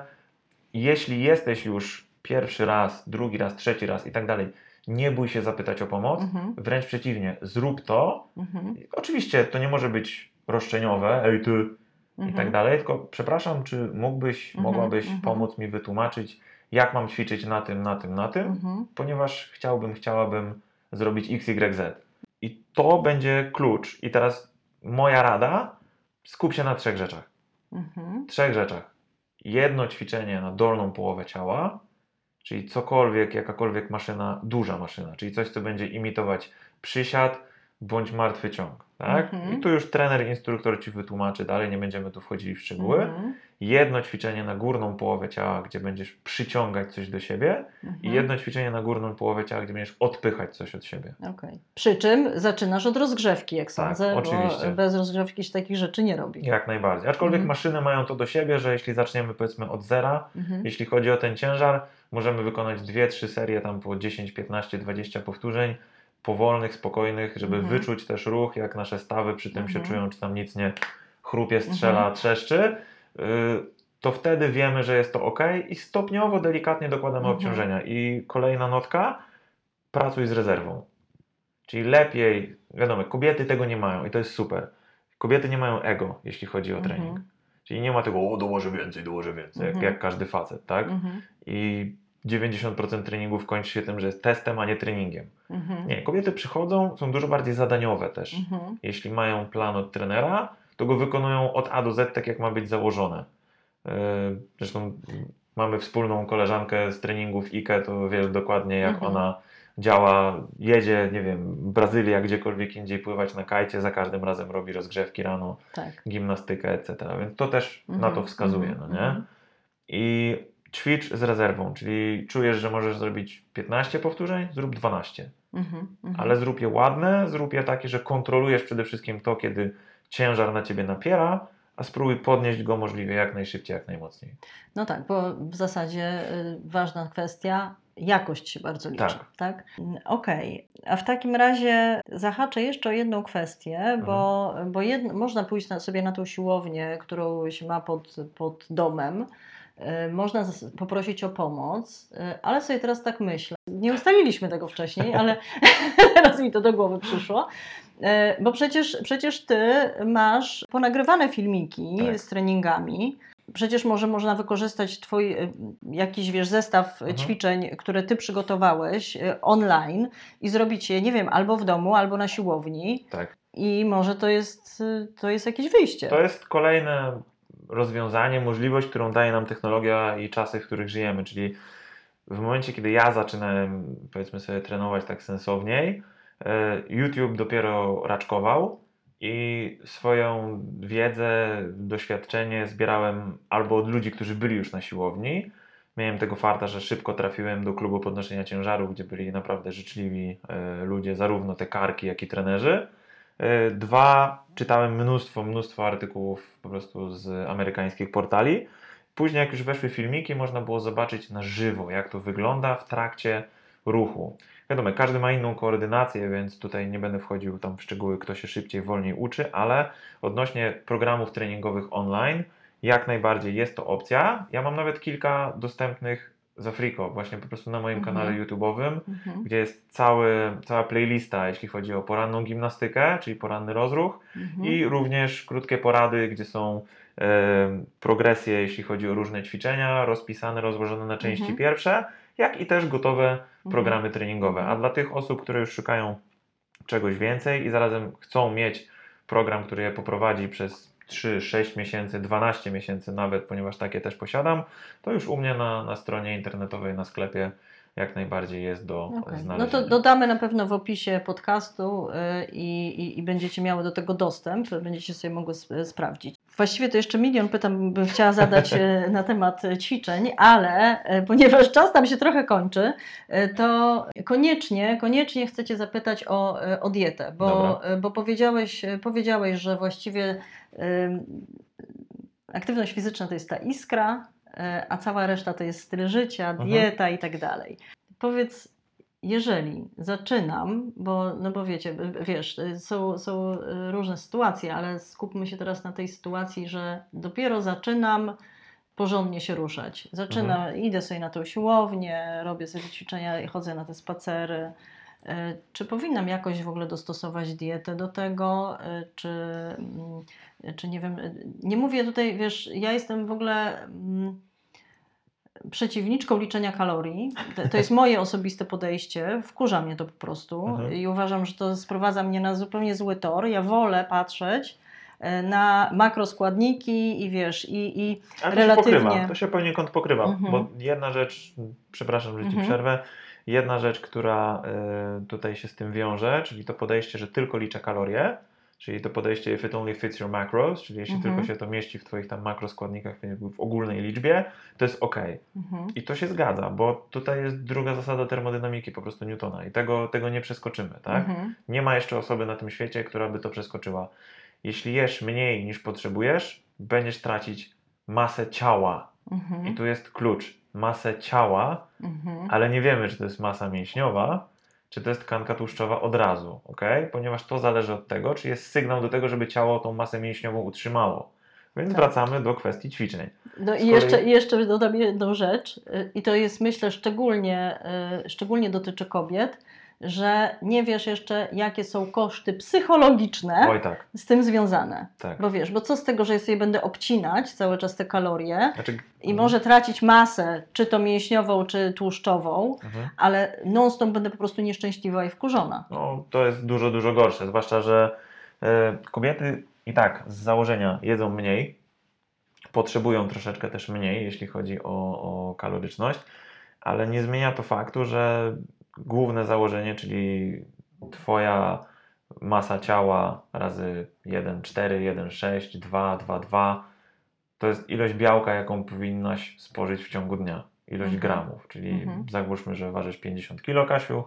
jeśli jesteś już pierwszy raz, drugi raz, trzeci raz i tak dalej, nie bój się zapytać o pomoc, mhm. wręcz przeciwnie, zrób to. Mhm. Oczywiście to nie może być roszczeniowe, ej ty i tak mhm. dalej, tylko przepraszam, czy mógłbyś, mhm. mogłabyś mhm. pomóc mi wytłumaczyć, jak mam ćwiczyć na tym, na tym, na tym, ponieważ chciałbym, chciałabym zrobić X, Y, Z. I to będzie klucz. I teraz moja rada, skup się na trzech rzeczach. Mhm. Trzech rzeczach. Jedno ćwiczenie na dolną połowę ciała, czyli cokolwiek, jakakolwiek maszyna, duża maszyna, czyli coś, co będzie imitować przysiad bądź martwy ciąg. Tak? Mhm. I tu już trener, instruktor Ci wytłumaczy dalej, nie będziemy tu wchodzili w szczegóły. Mhm. Jedno ćwiczenie na górną połowę ciała, gdzie będziesz przyciągać coś do siebie mhm. i jedno ćwiczenie na górną połowę ciała, gdzie będziesz odpychać coś od siebie. Okay. Przy czym zaczynasz od rozgrzewki, jak tak, sądzę, oczywiście. bo bez rozgrzewki się takich rzeczy nie robi. Jak najbardziej. Aczkolwiek mhm. maszyny mają to do siebie, że jeśli zaczniemy powiedzmy od zera, mhm. jeśli chodzi o ten ciężar, możemy wykonać dwie, trzy serie tam po 10, 15, 20 powtórzeń powolnych, spokojnych, żeby mhm. wyczuć też ruch, jak nasze stawy przy tym mhm. się czują, czy tam nic nie chrupie, strzela, mhm. trzeszczy, y, to wtedy wiemy, że jest to ok i stopniowo, delikatnie dokładamy mhm. obciążenia. I kolejna notka, pracuj z rezerwą. Czyli lepiej, wiadomo, kobiety tego nie mają i to jest super. Kobiety nie mają ego, jeśli chodzi o trening. Mhm. Czyli nie ma tego, o dołożę więcej, dołożę więcej, jak, jak każdy facet, tak? I 90% treningów kończy się tym, że jest testem, a nie treningiem. Mhm. Nie, kobiety przychodzą, są dużo bardziej zadaniowe też. Mhm. Jeśli mają plan od trenera, to go wykonują od A do Z tak, jak ma być założone. E, zresztą mamy wspólną koleżankę z treningów IKE, to wie dokładnie, jak mhm. ona działa, jedzie, nie wiem, Brazylia, gdziekolwiek indziej pływać na kajcie, za każdym razem robi rozgrzewki rano, tak. gimnastykę, etc. Więc to też na to mhm. wskazuje, no nie? Mhm. i ćwicz z rezerwą, czyli czujesz, że możesz zrobić 15 powtórzeń, zrób 12. Mhm, mhm. Ale zrób je ładne, zrób je takie, że kontrolujesz przede wszystkim to, kiedy ciężar na ciebie napiera, a spróbuj podnieść go możliwie jak najszybciej, jak najmocniej. No tak, bo w zasadzie y, ważna kwestia, jakość się bardzo liczy. Tak. tak? Okej, a w takim razie zahaczę jeszcze o jedną kwestię, bo, Mhm. bo jedno, można pójść na, sobie na tą siłownię, którą się ma pod, pod domem. Y, Można poprosić o pomoc, y, ale sobie teraz tak myślę. Nie ustaliliśmy tego wcześniej, ale teraz mi to do głowy przyszło. Y, Bo przecież, przecież ty masz ponagrywane filmiki Tak. z treningami. Przecież może można wykorzystać twój jakiś wiesz, zestaw Mhm. ćwiczeń, które ty przygotowałeś online i zrobić je, nie wiem, albo w domu, albo na siłowni. Tak. I może to jest, to jest jakieś wyjście. To jest kolejne rozwiązanie, możliwość, którą daje nam technologia i czasy, w których żyjemy. Czyli w momencie, kiedy ja zaczynałem, powiedzmy sobie, trenować tak sensowniej, e, YouTube dopiero raczkował i swoją wiedzę, doświadczenie zbierałem albo od ludzi, którzy byli już na siłowni. Miałem tego farta, że szybko trafiłem do klubu podnoszenia ciężaru, gdzie byli naprawdę życzliwi e, ludzie, zarówno te karki, jak i trenerzy. E, Dwa, czytałem mnóstwo, mnóstwo artykułów po prostu z amerykańskich portali. Później, jak już weszły filmiki, można było zobaczyć na żywo, jak to wygląda w trakcie ruchu. Wiadomo, każdy ma inną koordynację, więc tutaj nie będę wchodził tam w szczegóły, kto się szybciej, wolniej uczy, ale odnośnie programów treningowych online, jak najbardziej jest to opcja. Ja mam nawet kilka dostępnych za friko, właśnie po prostu na moim Mhm. kanale YouTube'owym Mhm, gdzie jest cały, cała playlista, jeśli chodzi o poranną gimnastykę, czyli poranny rozruch, mhm. i również krótkie porady, gdzie są e, progresje, jeśli chodzi o różne ćwiczenia, rozpisane, rozłożone na części Mhm. pierwsze, jak i też gotowe Mhm. programy treningowe. A dla tych osób, które już szukają czegoś więcej i zarazem chcą mieć program, który je poprowadzi przez 3, 6 miesięcy, 12 miesięcy nawet, ponieważ takie też posiadam, to już u mnie na, na stronie internetowej, na sklepie jak najbardziej jest do. No znalezienia. to dodamy na pewno w opisie podcastu y, i, i, i będziecie miały do tego dostęp, będziecie sobie mogły sp- sprawdzić. Właściwie to jeszcze milion pytań bym chciała zadać y, na temat ćwiczeń, ale y, ponieważ czas nam się trochę kończy, to koniecznie, koniecznie chcę Cię zapytać o, o dietę, bo, Dobra. bo powiedziałeś, powiedziałeś, że właściwie y, aktywność fizyczna to jest ta iskra, a cała reszta to jest styl życia, dieta i tak dalej. Powiedz, jeżeli zaczynam, bo, no bo wiecie, wiesz, y, są, są y, różne sytuacje, ale skupmy się teraz na tej sytuacji, że dopiero zaczynam porządnie się ruszać. Zaczynam, Mhm. idę sobie na tą siłownię, robię sobie ćwiczenia i chodzę na te spacery. E, Czy powinnam jakoś w ogóle dostosować dietę do tego, e, czy, mm, czy nie wiem, e, nie mówię tutaj, wiesz, ja jestem w ogóle mm, przeciwniczką liczenia kalorii. To, jest moje osobiste podejście, wkurza mnie to po prostu Mhm. i uważam, że to sprowadza mnie na zupełnie zły tor. Ja wolę patrzeć na makroskładniki i wiesz, i, i Ale relatywnie- to się pokrywa, to się poniekąd pokrywa, Mhm. bo jedna rzecz, przepraszam, że Ci Mhm. przerwę, jedna rzecz, która y, tutaj się z tym wiąże, czyli to podejście, że tylko liczę kalorie, czyli to podejście if it only fits your macros, czyli jeśli Mhm. tylko się to mieści w Twoich tam makroskładnikach w ogólnej liczbie, to jest ok. mhm, I to się zgadza, bo tutaj jest druga zasada termodynamiki, po prostu Newtona i tego, tego nie przeskoczymy, tak? mhm, Nie ma jeszcze osoby na tym świecie, która by to przeskoczyła. Jeśli jesz mniej niż potrzebujesz, będziesz tracić masę ciała. mhm, I tu jest klucz. Masę ciała, mhm. ale nie wiemy, czy to jest masa mięśniowa, czy to jest tkanka tłuszczowa od razu, ok? Ponieważ to zależy od tego, czy jest sygnał do tego, żeby ciało tą masę mięśniową utrzymało. Więc Tak. wracamy do kwestii ćwiczeń. No i jeszcze, kolei- jeszcze dodam jedną rzecz, y, i to jest myślę szczególnie, y, szczególnie dotyczy kobiet, że nie wiesz jeszcze, jakie są koszty psychologiczne Oj tak, z tym związane. tak. Bo wiesz, bo co z tego, że ja sobie będę obcinać cały czas te kalorie Znaczy, i może tracić masę, czy to mięśniową, czy tłuszczową, Mhm. ale non-stop będę po prostu nieszczęśliwa i wkurzona. No, to jest dużo, dużo gorsze. Zwłaszcza, że e, kobiety i tak z założenia jedzą mniej, potrzebują troszeczkę też mniej, jeśli chodzi o, o kaloryczność, ale nie zmienia to faktu, że główne założenie, czyli Twoja masa ciała razy 1,4, 1,6, 2, 2, 2 to jest ilość białka, jaką powinnaś spożyć w ciągu dnia. Ilość Mhm. gramów, czyli Mhm. załóżmy, że ważysz 50 kg, Kasiu,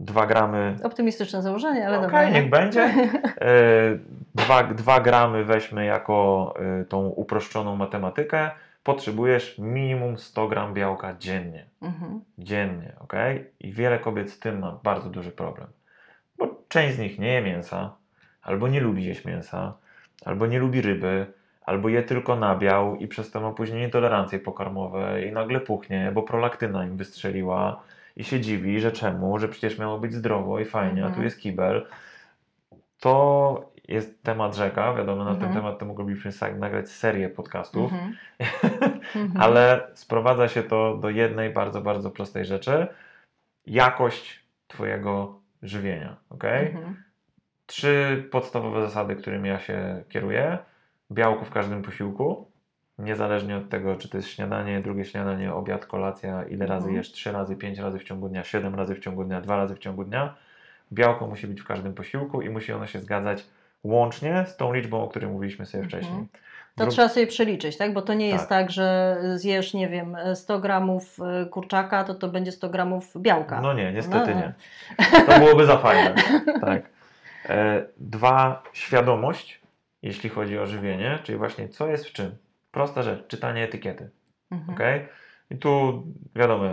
2 gramy Optymistyczne założenie, ale Okej, dobra. niech będzie. E, Dwa, dwa gramy weźmy jako e, tą uproszczoną matematykę. Potrzebujesz minimum 100 gram białka dziennie. Mhm. Dziennie, ok? I wiele kobiet z tym ma bardzo duży problem. Bo część z nich nie je mięsa, albo nie lubi jeść mięsa, albo nie lubi ryby, albo je tylko nabiał i przez to ma później nietolerancje pokarmowe i nagle puchnie, bo prolaktyna im wystrzeliła i się dziwi, że czemu, że przecież miało być zdrowo i fajnie, a tu Mhm. jest kibel. To jest temat rzeka, wiadomo, na ten Mhm. temat to moglibyśmy nagrać serię podcastów, Mhm. Mhm. ale sprowadza się to do jednej bardzo, bardzo prostej rzeczy. Jakość Twojego żywienia, ok? Trzy podstawowe zasady, którymi ja się kieruję. Białko w każdym posiłku, niezależnie od tego, czy to jest śniadanie, drugie śniadanie, obiad, kolacja, ile razy Mhm. jesz, trzy razy, pięć razy w ciągu dnia, siedem razy w ciągu dnia, dwa razy w ciągu dnia. Białko musi być w każdym posiłku i musi ono się zgadzać łącznie z tą liczbą, o której mówiliśmy sobie Mhm. wcześniej. To trzeba sobie przeliczyć, tak? Bo to nie jest Tak. tak, że zjesz, nie wiem, 100 gramów y, kurczaka, to to będzie 100 gramów białka. No nie, niestety No, nie. To byłoby za fajne. Tak. E, Dwa, świadomość, jeśli chodzi o żywienie, czyli właśnie co jest w czym. Prosta rzecz, czytanie etykiety. Mhm. ok? I tu wiadomo,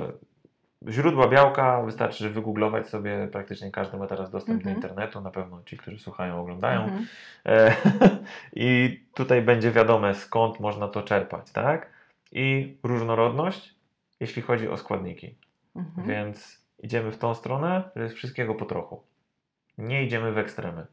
źródła białka wystarczy wygooglować sobie, praktycznie każdy ma teraz dostęp Mhm. do internetu, na pewno ci, którzy słuchają, oglądają. Mhm. E, I tutaj będzie wiadome, skąd można to czerpać, tak? I różnorodność, jeśli chodzi o składniki. Mhm. Więc idziemy w tą stronę, że jest wszystkiego po trochu. Nie idziemy w ekstremy,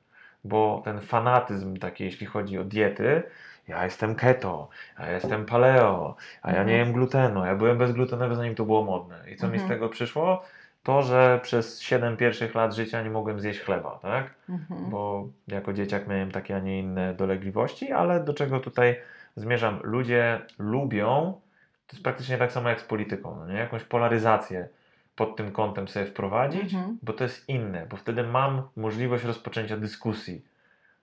bo ten fanatyzm taki, jeśli chodzi o diety, ja jestem keto, ja jestem paleo, a ja nie Mhm. jem glutenu, ja byłem bezglutenowy zanim to było modne. I co mi z Mhm. tego przyszło? To, że przez 7 pierwszych lat życia nie mogłem zjeść chleba, tak? Mhm. bo jako dzieciak miałem takie, a nie inne dolegliwości, ale do czego tutaj zmierzam? Ludzie lubią, to jest praktycznie tak samo jak z polityką, no nie? jakąś polaryzację pod tym kątem sobie wprowadzić, Mhm. bo to jest inne, bo wtedy mam możliwość rozpoczęcia dyskusji,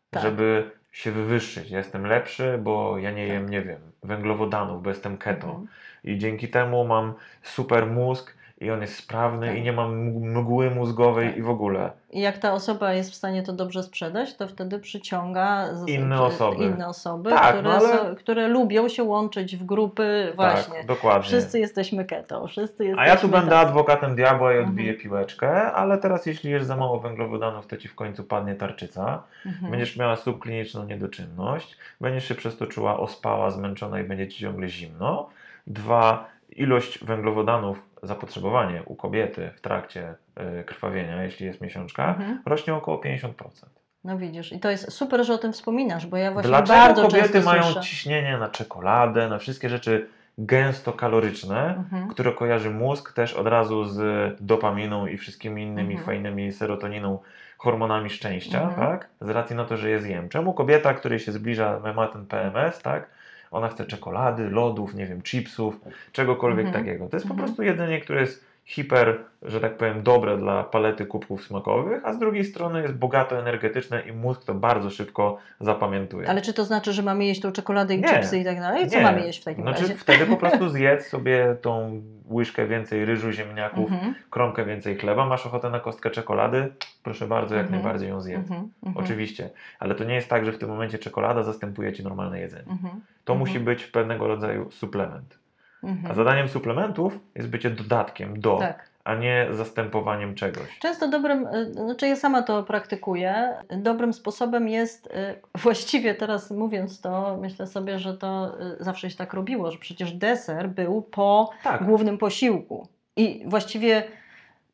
Tak. żeby się wywyższyć. Ja jestem lepszy, bo ja nie jem, nie wiem, węglowodanów, bo jestem keto. Mhm. I dzięki temu mam super mózg i on jest sprawny Tak. i nie mg- mgły mózgowej Tak. i w ogóle. I jak ta osoba jest w stanie to dobrze sprzedać, to wtedy przyciąga Inne osoby. inne osoby Tak, które, no ale- które lubią się łączyć w grupy właśnie. Tak, dokładnie. Wszyscy jesteśmy keto, wszyscy jesteśmy A ja tu będę adwokatem diabła i odbiję Mhm. piłeczkę, ale teraz jeśli jesz za mało węglowodanów, to ci w końcu padnie tarczyca. Mhm. Będziesz miała subkliniczną niedoczynność, będziesz się przez to czuła ospała, zmęczona i będzie ci ciągle zimno. Dwa, ilość węglowodanów, zapotrzebowanie u kobiety w trakcie y, krwawienia, jeśli jest miesiączka, Mhm. rośnie około 50%. No widzisz, i to jest super, że o tym wspominasz, bo ja właśnie Dlaczego bardzo kobiety mają słyszę. ciśnienie na czekoladę, na wszystkie rzeczy gęsto kaloryczne, Mhm. które kojarzy mózg też od razu z dopaminą i wszystkimi innymi Mhm. fajnymi serotoniną, hormonami szczęścia, Mhm. tak? Z racji na to, że je zjem. Czemu kobieta, której się zbliża, ma ten PMS, tak? Ona chce czekolady, lodów, nie wiem, chipsów, czegokolwiek Mhm. takiego. To jest po Mhm. prostu jedzenie, które jest hiper, że tak powiem, dobre dla palety kubków smakowych, a z drugiej strony jest bogato energetyczne i mózg to bardzo szybko zapamiętuje. Ale czy to znaczy, że mamy jeść tą czekoladę i Nie. chipsy i tak dalej? Co Nie. mamy jeść w takim Znaczy razie? wtedy po prostu zjedz sobie tą łyżkę więcej ryżu, ziemniaków, Mhm. kromkę więcej chleba, masz ochotę na kostkę czekolady, proszę bardzo, jak Mhm. najbardziej ją zjedz. Mhm. Oczywiście, ale to nie jest tak, że w tym momencie czekolada zastępuje ci normalne jedzenie. To musi być pewnego rodzaju suplement. A Mhm. zadaniem suplementów jest bycie dodatkiem do, Tak. a nie zastępowaniem czegoś. Często dobrym, y, znaczy ja sama to praktykuję, dobrym sposobem jest, y, właściwie teraz mówiąc to, myślę sobie, że to y, zawsze się tak robiło, że przecież deser był po Tak, głównym posiłku i właściwie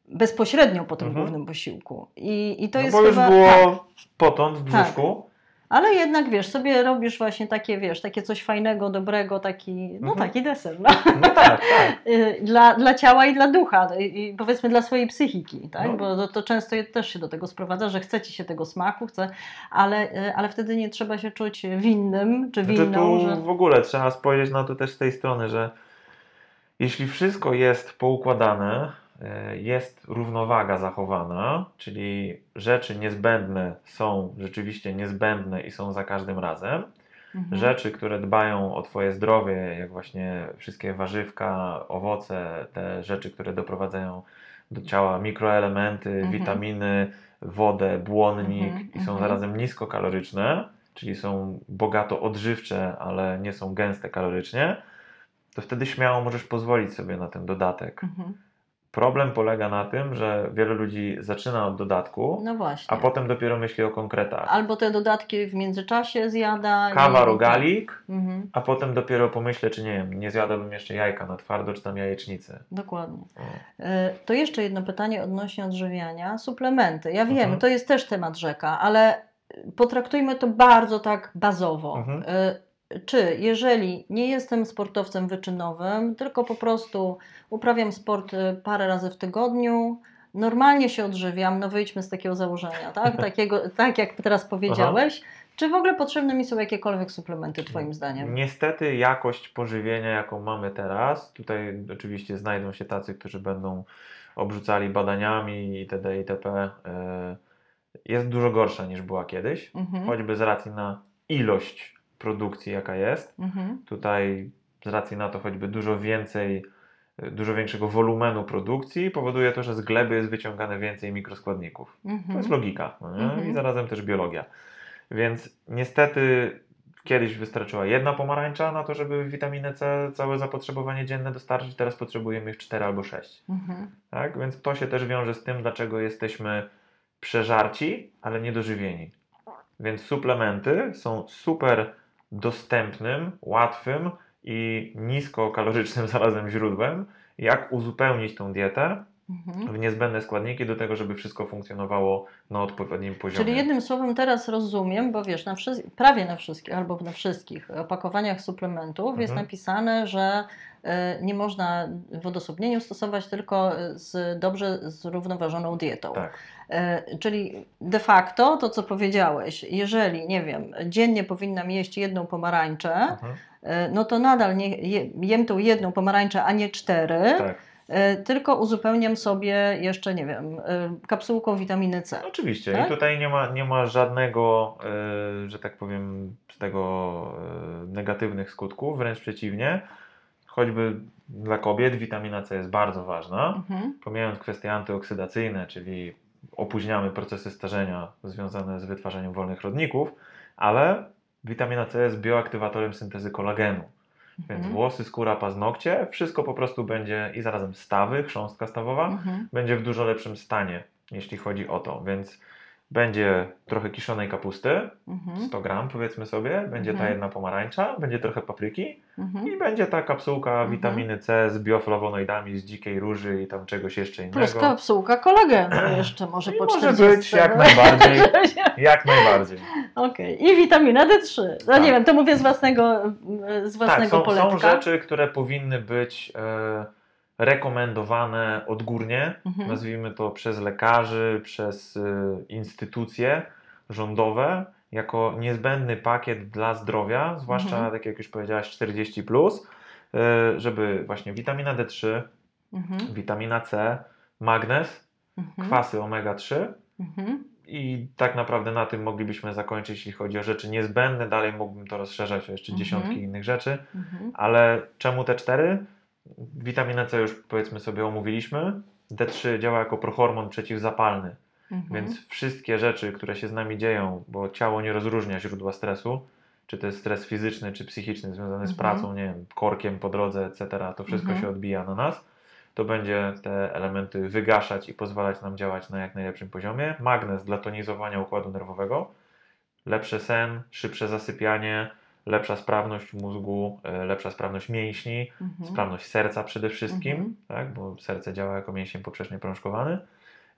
bezpośrednio po tym Mhm. głównym posiłku. I, i to no jest bo już chyba... było Tak, potąd w brzuszku. Ale jednak wiesz, sobie robisz właśnie takie, wiesz, takie coś fajnego, dobrego, taki, no Mhm. taki deser, no. No tak, tak. Y, dla, dla ciała i dla ducha no i, powiedzmy dla swojej psychiki, tak? No. bo to, to często też się do tego sprowadza, że chce ci się tego smaku, chce, ale, y, ale wtedy nie trzeba się czuć winnym czy Znaczy winną, tu że... w ogóle trzeba spojrzeć na to też z tej strony, że jeśli wszystko jest poukładane, jest równowaga zachowana, czyli rzeczy niezbędne są rzeczywiście niezbędne i są za każdym razem, mhm. rzeczy, które dbają o Twoje zdrowie, jak właśnie wszystkie warzywka, owoce, te rzeczy, które doprowadzają do ciała mikroelementy, mhm. witaminy, wodę, błonnik mhm. i są mhm. zarazem niskokaloryczne, czyli są bogato odżywcze, ale nie są gęste kalorycznie, to wtedy śmiało możesz pozwolić sobie na ten dodatek. Mhm. Problem polega na tym, że wiele ludzi zaczyna od dodatku, no a potem dopiero myśli o konkretach. Albo te dodatki w międzyczasie zjada. Kawa, rogalik, mhm. a potem dopiero pomyślę, czy nie wiem, nie zjadłbym jeszcze jajka na twardo, czy tam jajecznicy. Dokładnie. E, to jeszcze jedno pytanie odnośnie odżywiania. Suplementy. Ja wiem, mhm. to jest też temat rzeka, ale potraktujmy to bardzo tak bazowo. Mhm. E, czy jeżeli nie jestem sportowcem wyczynowym, tylko po prostu uprawiam sport y, parę razy w tygodniu, normalnie się odżywiam, no wyjdźmy z takiego założenia, tak? Takiego, tak jak teraz powiedziałeś. Aha. Czy w ogóle potrzebne mi są jakiekolwiek suplementy, Twoim zdaniem? Niestety, jakość pożywienia, jaką mamy teraz, tutaj oczywiście znajdą się tacy, którzy będą obrzucali badaniami itd. itp. Y, jest dużo gorsza niż była kiedyś, mhm. choćby z racji na ilość produkcji, jaka jest. Mhm. Tutaj z racji na to choćby dużo więcej, dużo większego wolumenu produkcji powoduje to, że z gleby jest wyciągane więcej mikroskładników. Mhm. To jest logika no mhm. i zarazem też biologia. Więc niestety kiedyś wystarczyła jedna pomarańcza na to, żeby witaminę C całe zapotrzebowanie dzienne dostarczyć, teraz potrzebujemy ich 4 albo 6. Mhm. Tak? Więc to się też wiąże z tym, dlaczego jesteśmy przeżarci, ale niedożywieni. Więc suplementy są super dostępnym, łatwym i niskokalorycznym zarazem źródłem, jak uzupełnić tą dietę mhm. w niezbędne składniki do tego, żeby wszystko funkcjonowało na odpowiednim poziomie. Czyli jednym słowem teraz rozumiem, bo wiesz, na prawie na wszystkich albo na wszystkich opakowaniach suplementów mhm. jest napisane, że e, nie można w odosobnieniu stosować tylko z dobrze zrównoważoną dietą. Tak. E, czyli de facto to, co powiedziałeś, jeżeli, nie wiem, dziennie powinnam jeść jedną pomarańczę, mhm. E, no to nadal nie, jem tą jedną pomarańczę, a nie cztery. Tak. E, tylko uzupełniam sobie jeszcze, nie wiem, kapsułką witaminy C. Oczywiście tak? i tutaj nie ma, nie ma żadnego, że tak powiem, z tego negatywnych skutków, wręcz przeciwnie. Choćby dla kobiet witamina C jest bardzo ważna, mhm. pomijając kwestie antyoksydacyjne, czyli opóźniamy procesy starzenia związane z wytwarzaniem wolnych rodników, ale witamina C jest bioaktywatorem syntezy kolagenu. Więc mhm. włosy, skóra, paznokcie, wszystko po prostu będzie i zarazem stawy, chrząstka stawowa, mhm. będzie w dużo lepszym stanie, jeśli chodzi o to. Więc będzie trochę kiszonej kapusty, mhm. 100 gram powiedzmy sobie, będzie mhm. ta jedna pomarańcza, będzie trochę papryki mhm. i będzie ta kapsułka mhm. witaminy C z bioflawonoidami z dzikiej róży i tam czegoś jeszcze innego. Plus kapsułka kolagenu jeszcze może po 40. Może być, jak najbardziej. jak najbardziej. Okej. Okay. I witamina D3. No tak. nie wiem, to mówię z własnego, z własnego tak, są, są rzeczy, które powinny być... E, rekomendowane odgórnie, mhm. nazwijmy to przez lekarzy, przez y, instytucje rządowe, jako niezbędny pakiet dla zdrowia, zwłaszcza mhm. tak jak już powiedziałaś 40, plus, y, żeby właśnie witamina D3, mhm. witamina C, magnez, mhm. kwasy omega-3 mhm. i tak naprawdę na tym moglibyśmy zakończyć, jeśli chodzi o rzeczy niezbędne. Dalej mógłbym to rozszerzać o jeszcze mhm. dziesiątki innych rzeczy, ale czemu te cztery? Witaminę C już powiedzmy sobie omówiliśmy. D3 działa jako prohormon przeciwzapalny. Mhm. Więc wszystkie rzeczy, które się z nami dzieją, bo ciało nie rozróżnia źródła stresu, czy to jest stres fizyczny, czy psychiczny, związany mhm. z pracą, nie wiem, korkiem po drodze, etc., to wszystko mhm. się odbija na nas. To będzie te elementy wygaszać i pozwalać nam działać na jak najlepszym poziomie. Magnez dla tonizowania układu nerwowego, lepszy sen, szybsze zasypianie, lepsza sprawność mózgu, e, lepsza sprawność mięśni, mhm. sprawność serca przede wszystkim, mhm. tak, bo serce działa jako mięsień poprzecznie prążkowany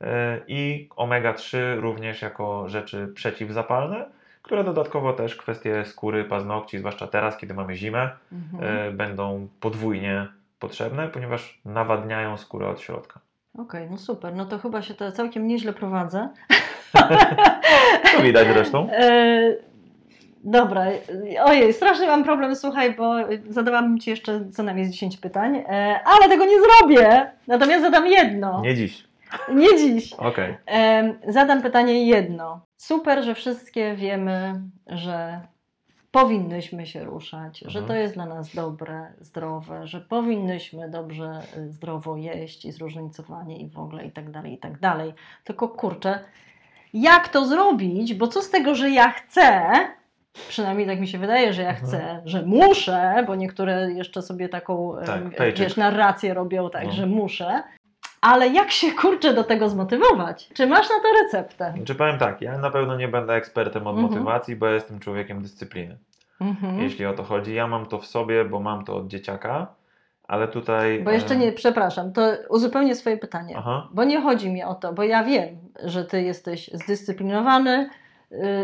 e, i omega-3 również jako rzeczy przeciwzapalne, które dodatkowo też kwestie skóry, paznokci, zwłaszcza teraz, kiedy mamy zimę, mhm. E, będą podwójnie potrzebne, ponieważ nawadniają skórę od środka. Okej, okay, no super. No to chyba się to całkiem nieźle prowadzę. to widać zresztą. Dobra, ojej, strasznie mam problem, słuchaj, bo zadałam Ci jeszcze co najmniej 10 pytań, e, ale tego nie zrobię. Natomiast zadam jedno. Nie dziś. Nie dziś. Okej. Okay. Zadam pytanie jedno. Super, że wszystkie wiemy, że powinnyśmy się ruszać, że Mhm. to jest dla nas dobre, zdrowe, że powinnyśmy dobrze, y, zdrowo jeść i zróżnicowanie i w ogóle i tak dalej, i tak dalej. Tylko kurczę, jak to zrobić? Bo co z tego, że ja chcę, przynajmniej tak mi się wydaje, że ja Mhm. chcę, że muszę, bo niektóre jeszcze sobie taką, Tak, paycheck. wiesz, narrację robią tak, No. że muszę. Ale jak się kurczę do tego zmotywować? Czy masz na to receptę? Czy powiem tak, ja na pewno nie będę ekspertem od Mhm. motywacji, bo ja jestem człowiekiem dyscypliny. Mhm. Jeśli o to chodzi, ja mam to w sobie, bo mam to od dzieciaka, ale tutaj. Bo jeszcze e, nie, przepraszam, to uzupełnię swoje pytanie. Aha. Bo nie chodzi mi o to, bo ja wiem, że ty jesteś zdyscyplinowany,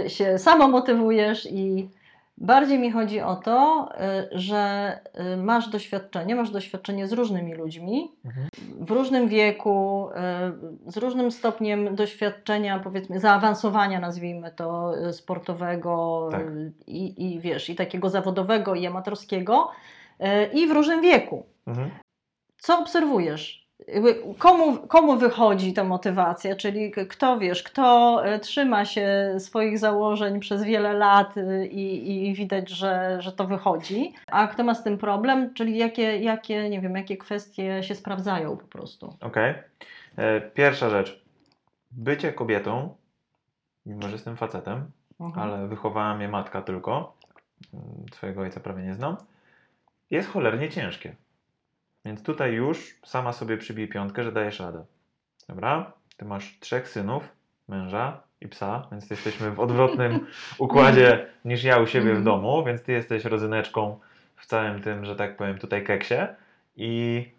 się samomotywujesz i bardziej mi chodzi o to, y, że y, masz doświadczenie, masz doświadczenie z różnymi ludźmi Mhm. w różnym wieku, y, z różnym stopniem doświadczenia, powiedzmy, zaawansowania, nazwijmy to, y, sportowego Tak. y, i, i wiesz, i takiego zawodowego i amatorskiego, y, i w różnym wieku Mhm. co obserwujesz? Komu, komu wychodzi ta motywacja? Czyli kto wiesz, kto e, trzyma się swoich założeń przez wiele lat y, i, i widać, że, że to wychodzi, a kto ma z tym problem, czyli jakie, jakie, nie wiem, jakie kwestie się sprawdzają po prostu. Okej. E, Pierwsza rzecz. Bycie kobietą, mimo że jestem facetem, Mhm. ale wychowała mnie matka tylko, mm, swojego ojca prawie nie znam, jest cholernie ciężkie. Więc tutaj już sama sobie przybij piątkę, że dajesz radę. Dobra? Ty masz trzech synów, męża i psa, więc jesteśmy w odwrotnym układzie niż ja u siebie w Mhm. domu, więc ty jesteś rodzyneczką w całym tym, że tak powiem, tutaj keksie i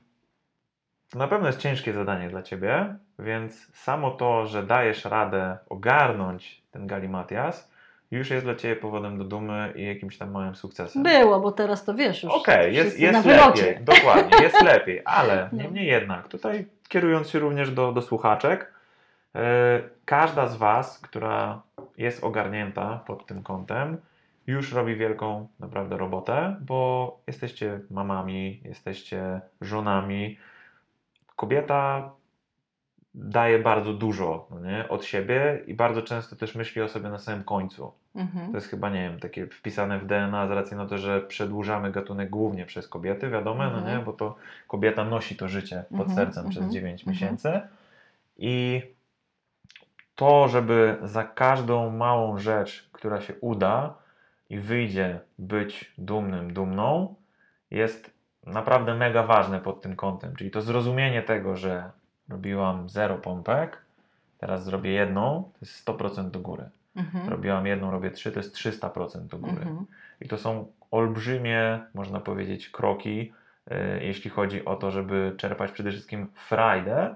to na pewno jest ciężkie zadanie dla ciebie, więc samo to, że dajesz radę ogarnąć ten galimatias, już jest dla ciebie powodem do dumy i jakimś tam małym sukcesem. Było, bo teraz to wiesz już. Okej, jest, na jest wylocie. lepiej, dokładnie, jest lepiej, ale No. niemniej jednak, tutaj kierując się również do, do słuchaczek, yy, każda z Was, która jest ogarnięta pod tym kątem, już robi wielką naprawdę robotę, bo jesteście mamami, jesteście żonami. Kobieta daje bardzo dużo no nie, od siebie i bardzo często też myśli o sobie na samym końcu. Mhm. To jest chyba, nie wiem, takie wpisane w DNA z racji na to, że przedłużamy gatunek głównie przez kobiety, wiadomo, no Mhm. nie, bo to kobieta nosi to życie pod Mhm, sercem przez mhm, 9 mhm. miesięcy. I to, żeby za każdą małą rzecz, która się uda i wyjdzie być dumnym, dumną, jest naprawdę mega ważne pod tym kątem. Czyli to zrozumienie tego, że robiłam zero pompek, teraz zrobię jedną, to jest 100% do góry. Mhm. Robiłam jedną, robię trzy, to jest 300% do góry. Mhm. I to są olbrzymie, można powiedzieć, kroki, y, jeśli chodzi o to, żeby czerpać przede wszystkim frajdę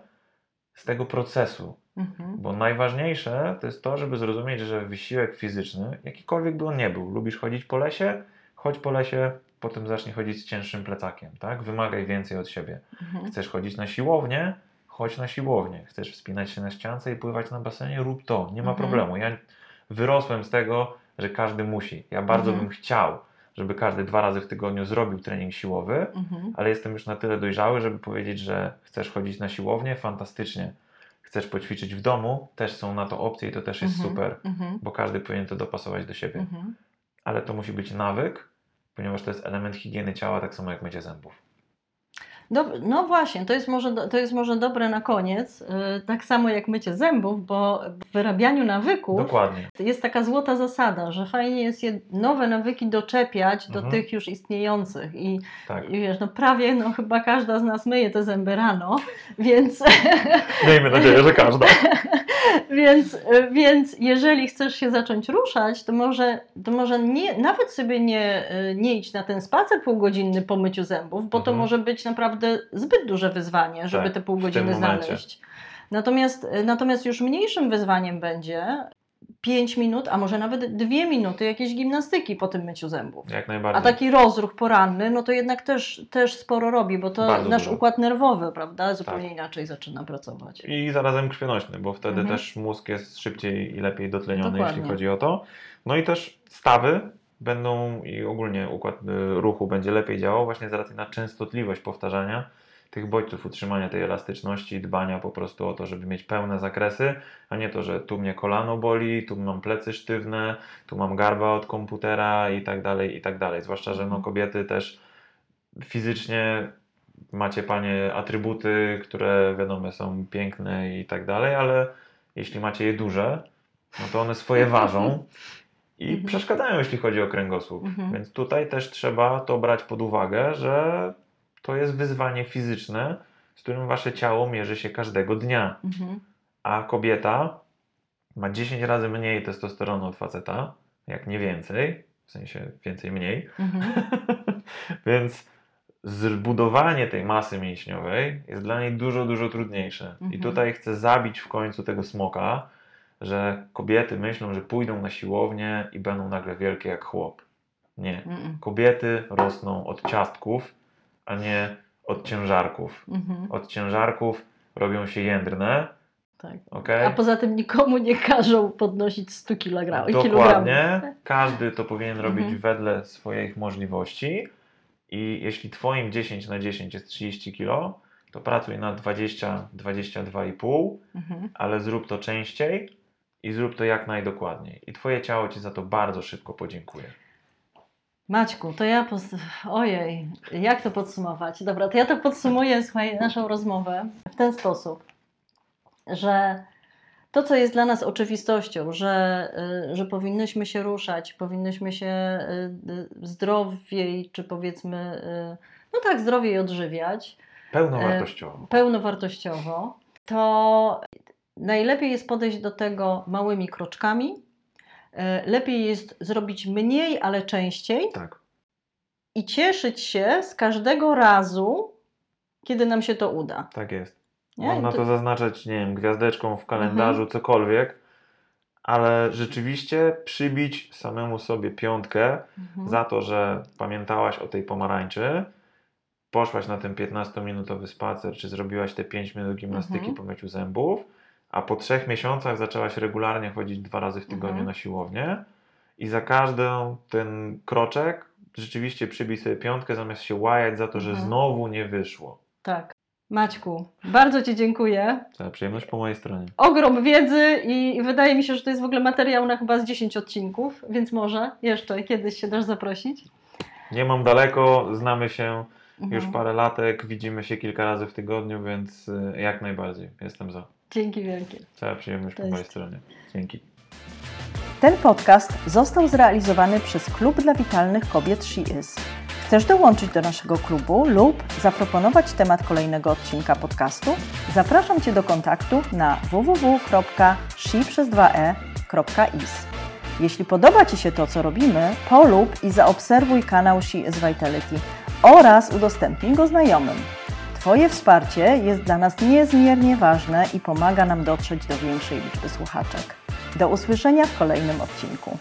z tego procesu. Mhm. Bo najważniejsze to jest to, żeby zrozumieć, że wysiłek fizyczny, jakikolwiek by on nie był, lubisz chodzić po lesie, chodź po lesie, potem zacznij chodzić z cięższym plecakiem, tak? Wymagaj więcej od siebie. Mhm. Chcesz chodzić na siłownię? Chodź na siłownię. Chcesz wspinać się na ściance i pływać na basenie? Rób to. Nie ma Mhm. problemu. Ja wyrosłem z tego, że każdy musi. Ja bardzo Mhm. bym chciał, żeby każdy dwa razy w tygodniu zrobił trening siłowy, Mhm. ale jestem już na tyle dojrzały, żeby powiedzieć, że chcesz chodzić na siłownię? Fantastycznie. Chcesz poćwiczyć w domu? Też są na to opcje i to też jest Mhm. super, Mhm. bo każdy powinien to dopasować do siebie. Mhm. Ale to musi być nawyk, ponieważ to jest element higieny ciała, tak samo jak mycie zębów. Dob- no właśnie, to jest, może, do- to jest może dobre na koniec, yy, tak samo jak mycie zębów, bo w wyrabianiu nawyków Dokładnie. jest taka złota zasada, że fajnie jest je nowe nawyki doczepiać do Mhm. tych już istniejących i, Tak. i wiesz, no prawie no chyba każda z nas myje te zęby rano, więc, Miejmy nadzieję, że każda. więc, y, więc jeżeli chcesz się zacząć ruszać, to może, to może nie, nawet sobie nie, y, nie idź na ten spacer półgodzinny po myciu zębów, bo to Mhm. może być naprawdę zbyt duże wyzwanie, żeby Tak, te pół godziny znaleźć. Natomiast, y, natomiast już mniejszym wyzwaniem będzie 5 minut, a może nawet 2 minuty jakiejś gimnastyki po tym myciu zębów. Jak A najbardziej. taki rozruch poranny, no to jednak też, też sporo robi, bo to Bardzo nasz dużo. układ nerwowy, prawda, zupełnie Tak. inaczej zaczyna pracować. I zarazem krwionośny, bo wtedy Mhm. też mózg jest szybciej i lepiej dotleniony, Dokładnie. jeśli chodzi o to. No i też stawy będą i ogólnie układ y, ruchu będzie lepiej działał właśnie z racji na częstotliwość powtarzania tych bodźców utrzymania tej elastyczności dbania po prostu o to, żeby mieć pełne zakresy, a nie to, że tu mnie kolano boli, tu mam plecy sztywne, tu mam garba od komputera i tak dalej, i tak dalej. Zwłaszcza, że no Mhm. kobiety też fizycznie macie panie atrybuty, które wiadomo są piękne i tak dalej, ale jeśli macie je duże, no to one swoje ważą i Mhm. przeszkadzają, jeśli chodzi o kręgosłup. Mhm. Więc tutaj też trzeba to brać pod uwagę, że to jest wyzwanie fizyczne, z którym wasze ciało mierzy się każdego dnia. Mhm. A kobieta ma 10 razy mniej testosteronu od faceta, jak nie więcej, w sensie więcej mniej. Mhm. Więc zbudowanie tej masy mięśniowej jest dla niej dużo, dużo trudniejsze. I Mhm. tutaj chcę zabić w końcu tego smoka, że kobiety myślą, że pójdą na siłownię i będą nagle wielkie jak chłop. Nie. Kobiety rosną od ciastków, a nie od ciężarków. Mhm. Od ciężarków robią się jędrne, Tak. ok? A poza tym nikomu nie każą podnosić 100 kg. Dokładnie. Każdy to powinien robić Mhm. wedle swoich możliwości. I jeśli Twoim 10 na 10 jest 30 kg, to pracuj na 20-22,5, Mhm. ale zrób to częściej i zrób to jak najdokładniej. I Twoje ciało Ci za to bardzo szybko podziękuje. Maćku, to ja pos... Ojej, jak to podsumować? Dobra, to ja to podsumuję słuchaj, naszą rozmowę w ten sposób, że to, co jest dla nas oczywistością, że, y, że powinnyśmy się ruszać, powinnyśmy się y, y, zdrowiej, czy powiedzmy, no tak, zdrowiej odżywiać, Pełnowartościowo. pełnowartościowo, to najlepiej jest podejść do tego małymi kroczkami. Y, Lepiej jest zrobić mniej, ale częściej Tak. i cieszyć się z każdego razu, kiedy nam się to uda. Tak jest. Nie? Można To- to zaznaczać, nie wiem, gwiazdeczką w kalendarzu, cokolwiek, ale rzeczywiście przybić samemu sobie piątkę Mhm. za to, że pamiętałaś o tej pomarańczy, poszłaś na ten 15-minutowy spacer, czy zrobiłaś te 5 minut gimnastyki Mhm. po myciu zębów, a po trzech miesiącach zaczęłaś regularnie chodzić dwa razy w tygodniu Mhm. na siłownię i za każdy ten kroczek rzeczywiście przybij sobie piątkę, zamiast się łajać za to, że Mhm. znowu nie wyszło. Tak. Maćku, bardzo Ci dziękuję. Cała przyjemność po mojej stronie. Ogrom wiedzy i wydaje mi się, że to jest w ogóle materiał na chyba z 10 odcinków, więc może jeszcze kiedyś się dasz zaprosić. Nie mam daleko, znamy się Mhm. już parę latek, widzimy się kilka razy w tygodniu, więc y, jak najbardziej jestem za. Dzięki wielkie. Cała przyjemność po Cześć. mojej stronie. Dzięki. Ten podcast został zrealizowany przez Klub dla Witalnych Kobiet She Is. Chcesz dołączyć do naszego klubu lub zaproponować temat kolejnego odcinka podcastu? Zapraszam Cię do kontaktu na www.she2e.is. Jeśli podoba Ci się to, co robimy, polub i zaobserwuj kanał She Is Vitality oraz udostępnij go znajomym. Twoje wsparcie jest dla nas niezmiernie ważne i pomaga nam dotrzeć do większej liczby słuchaczek. Do usłyszenia w kolejnym odcinku.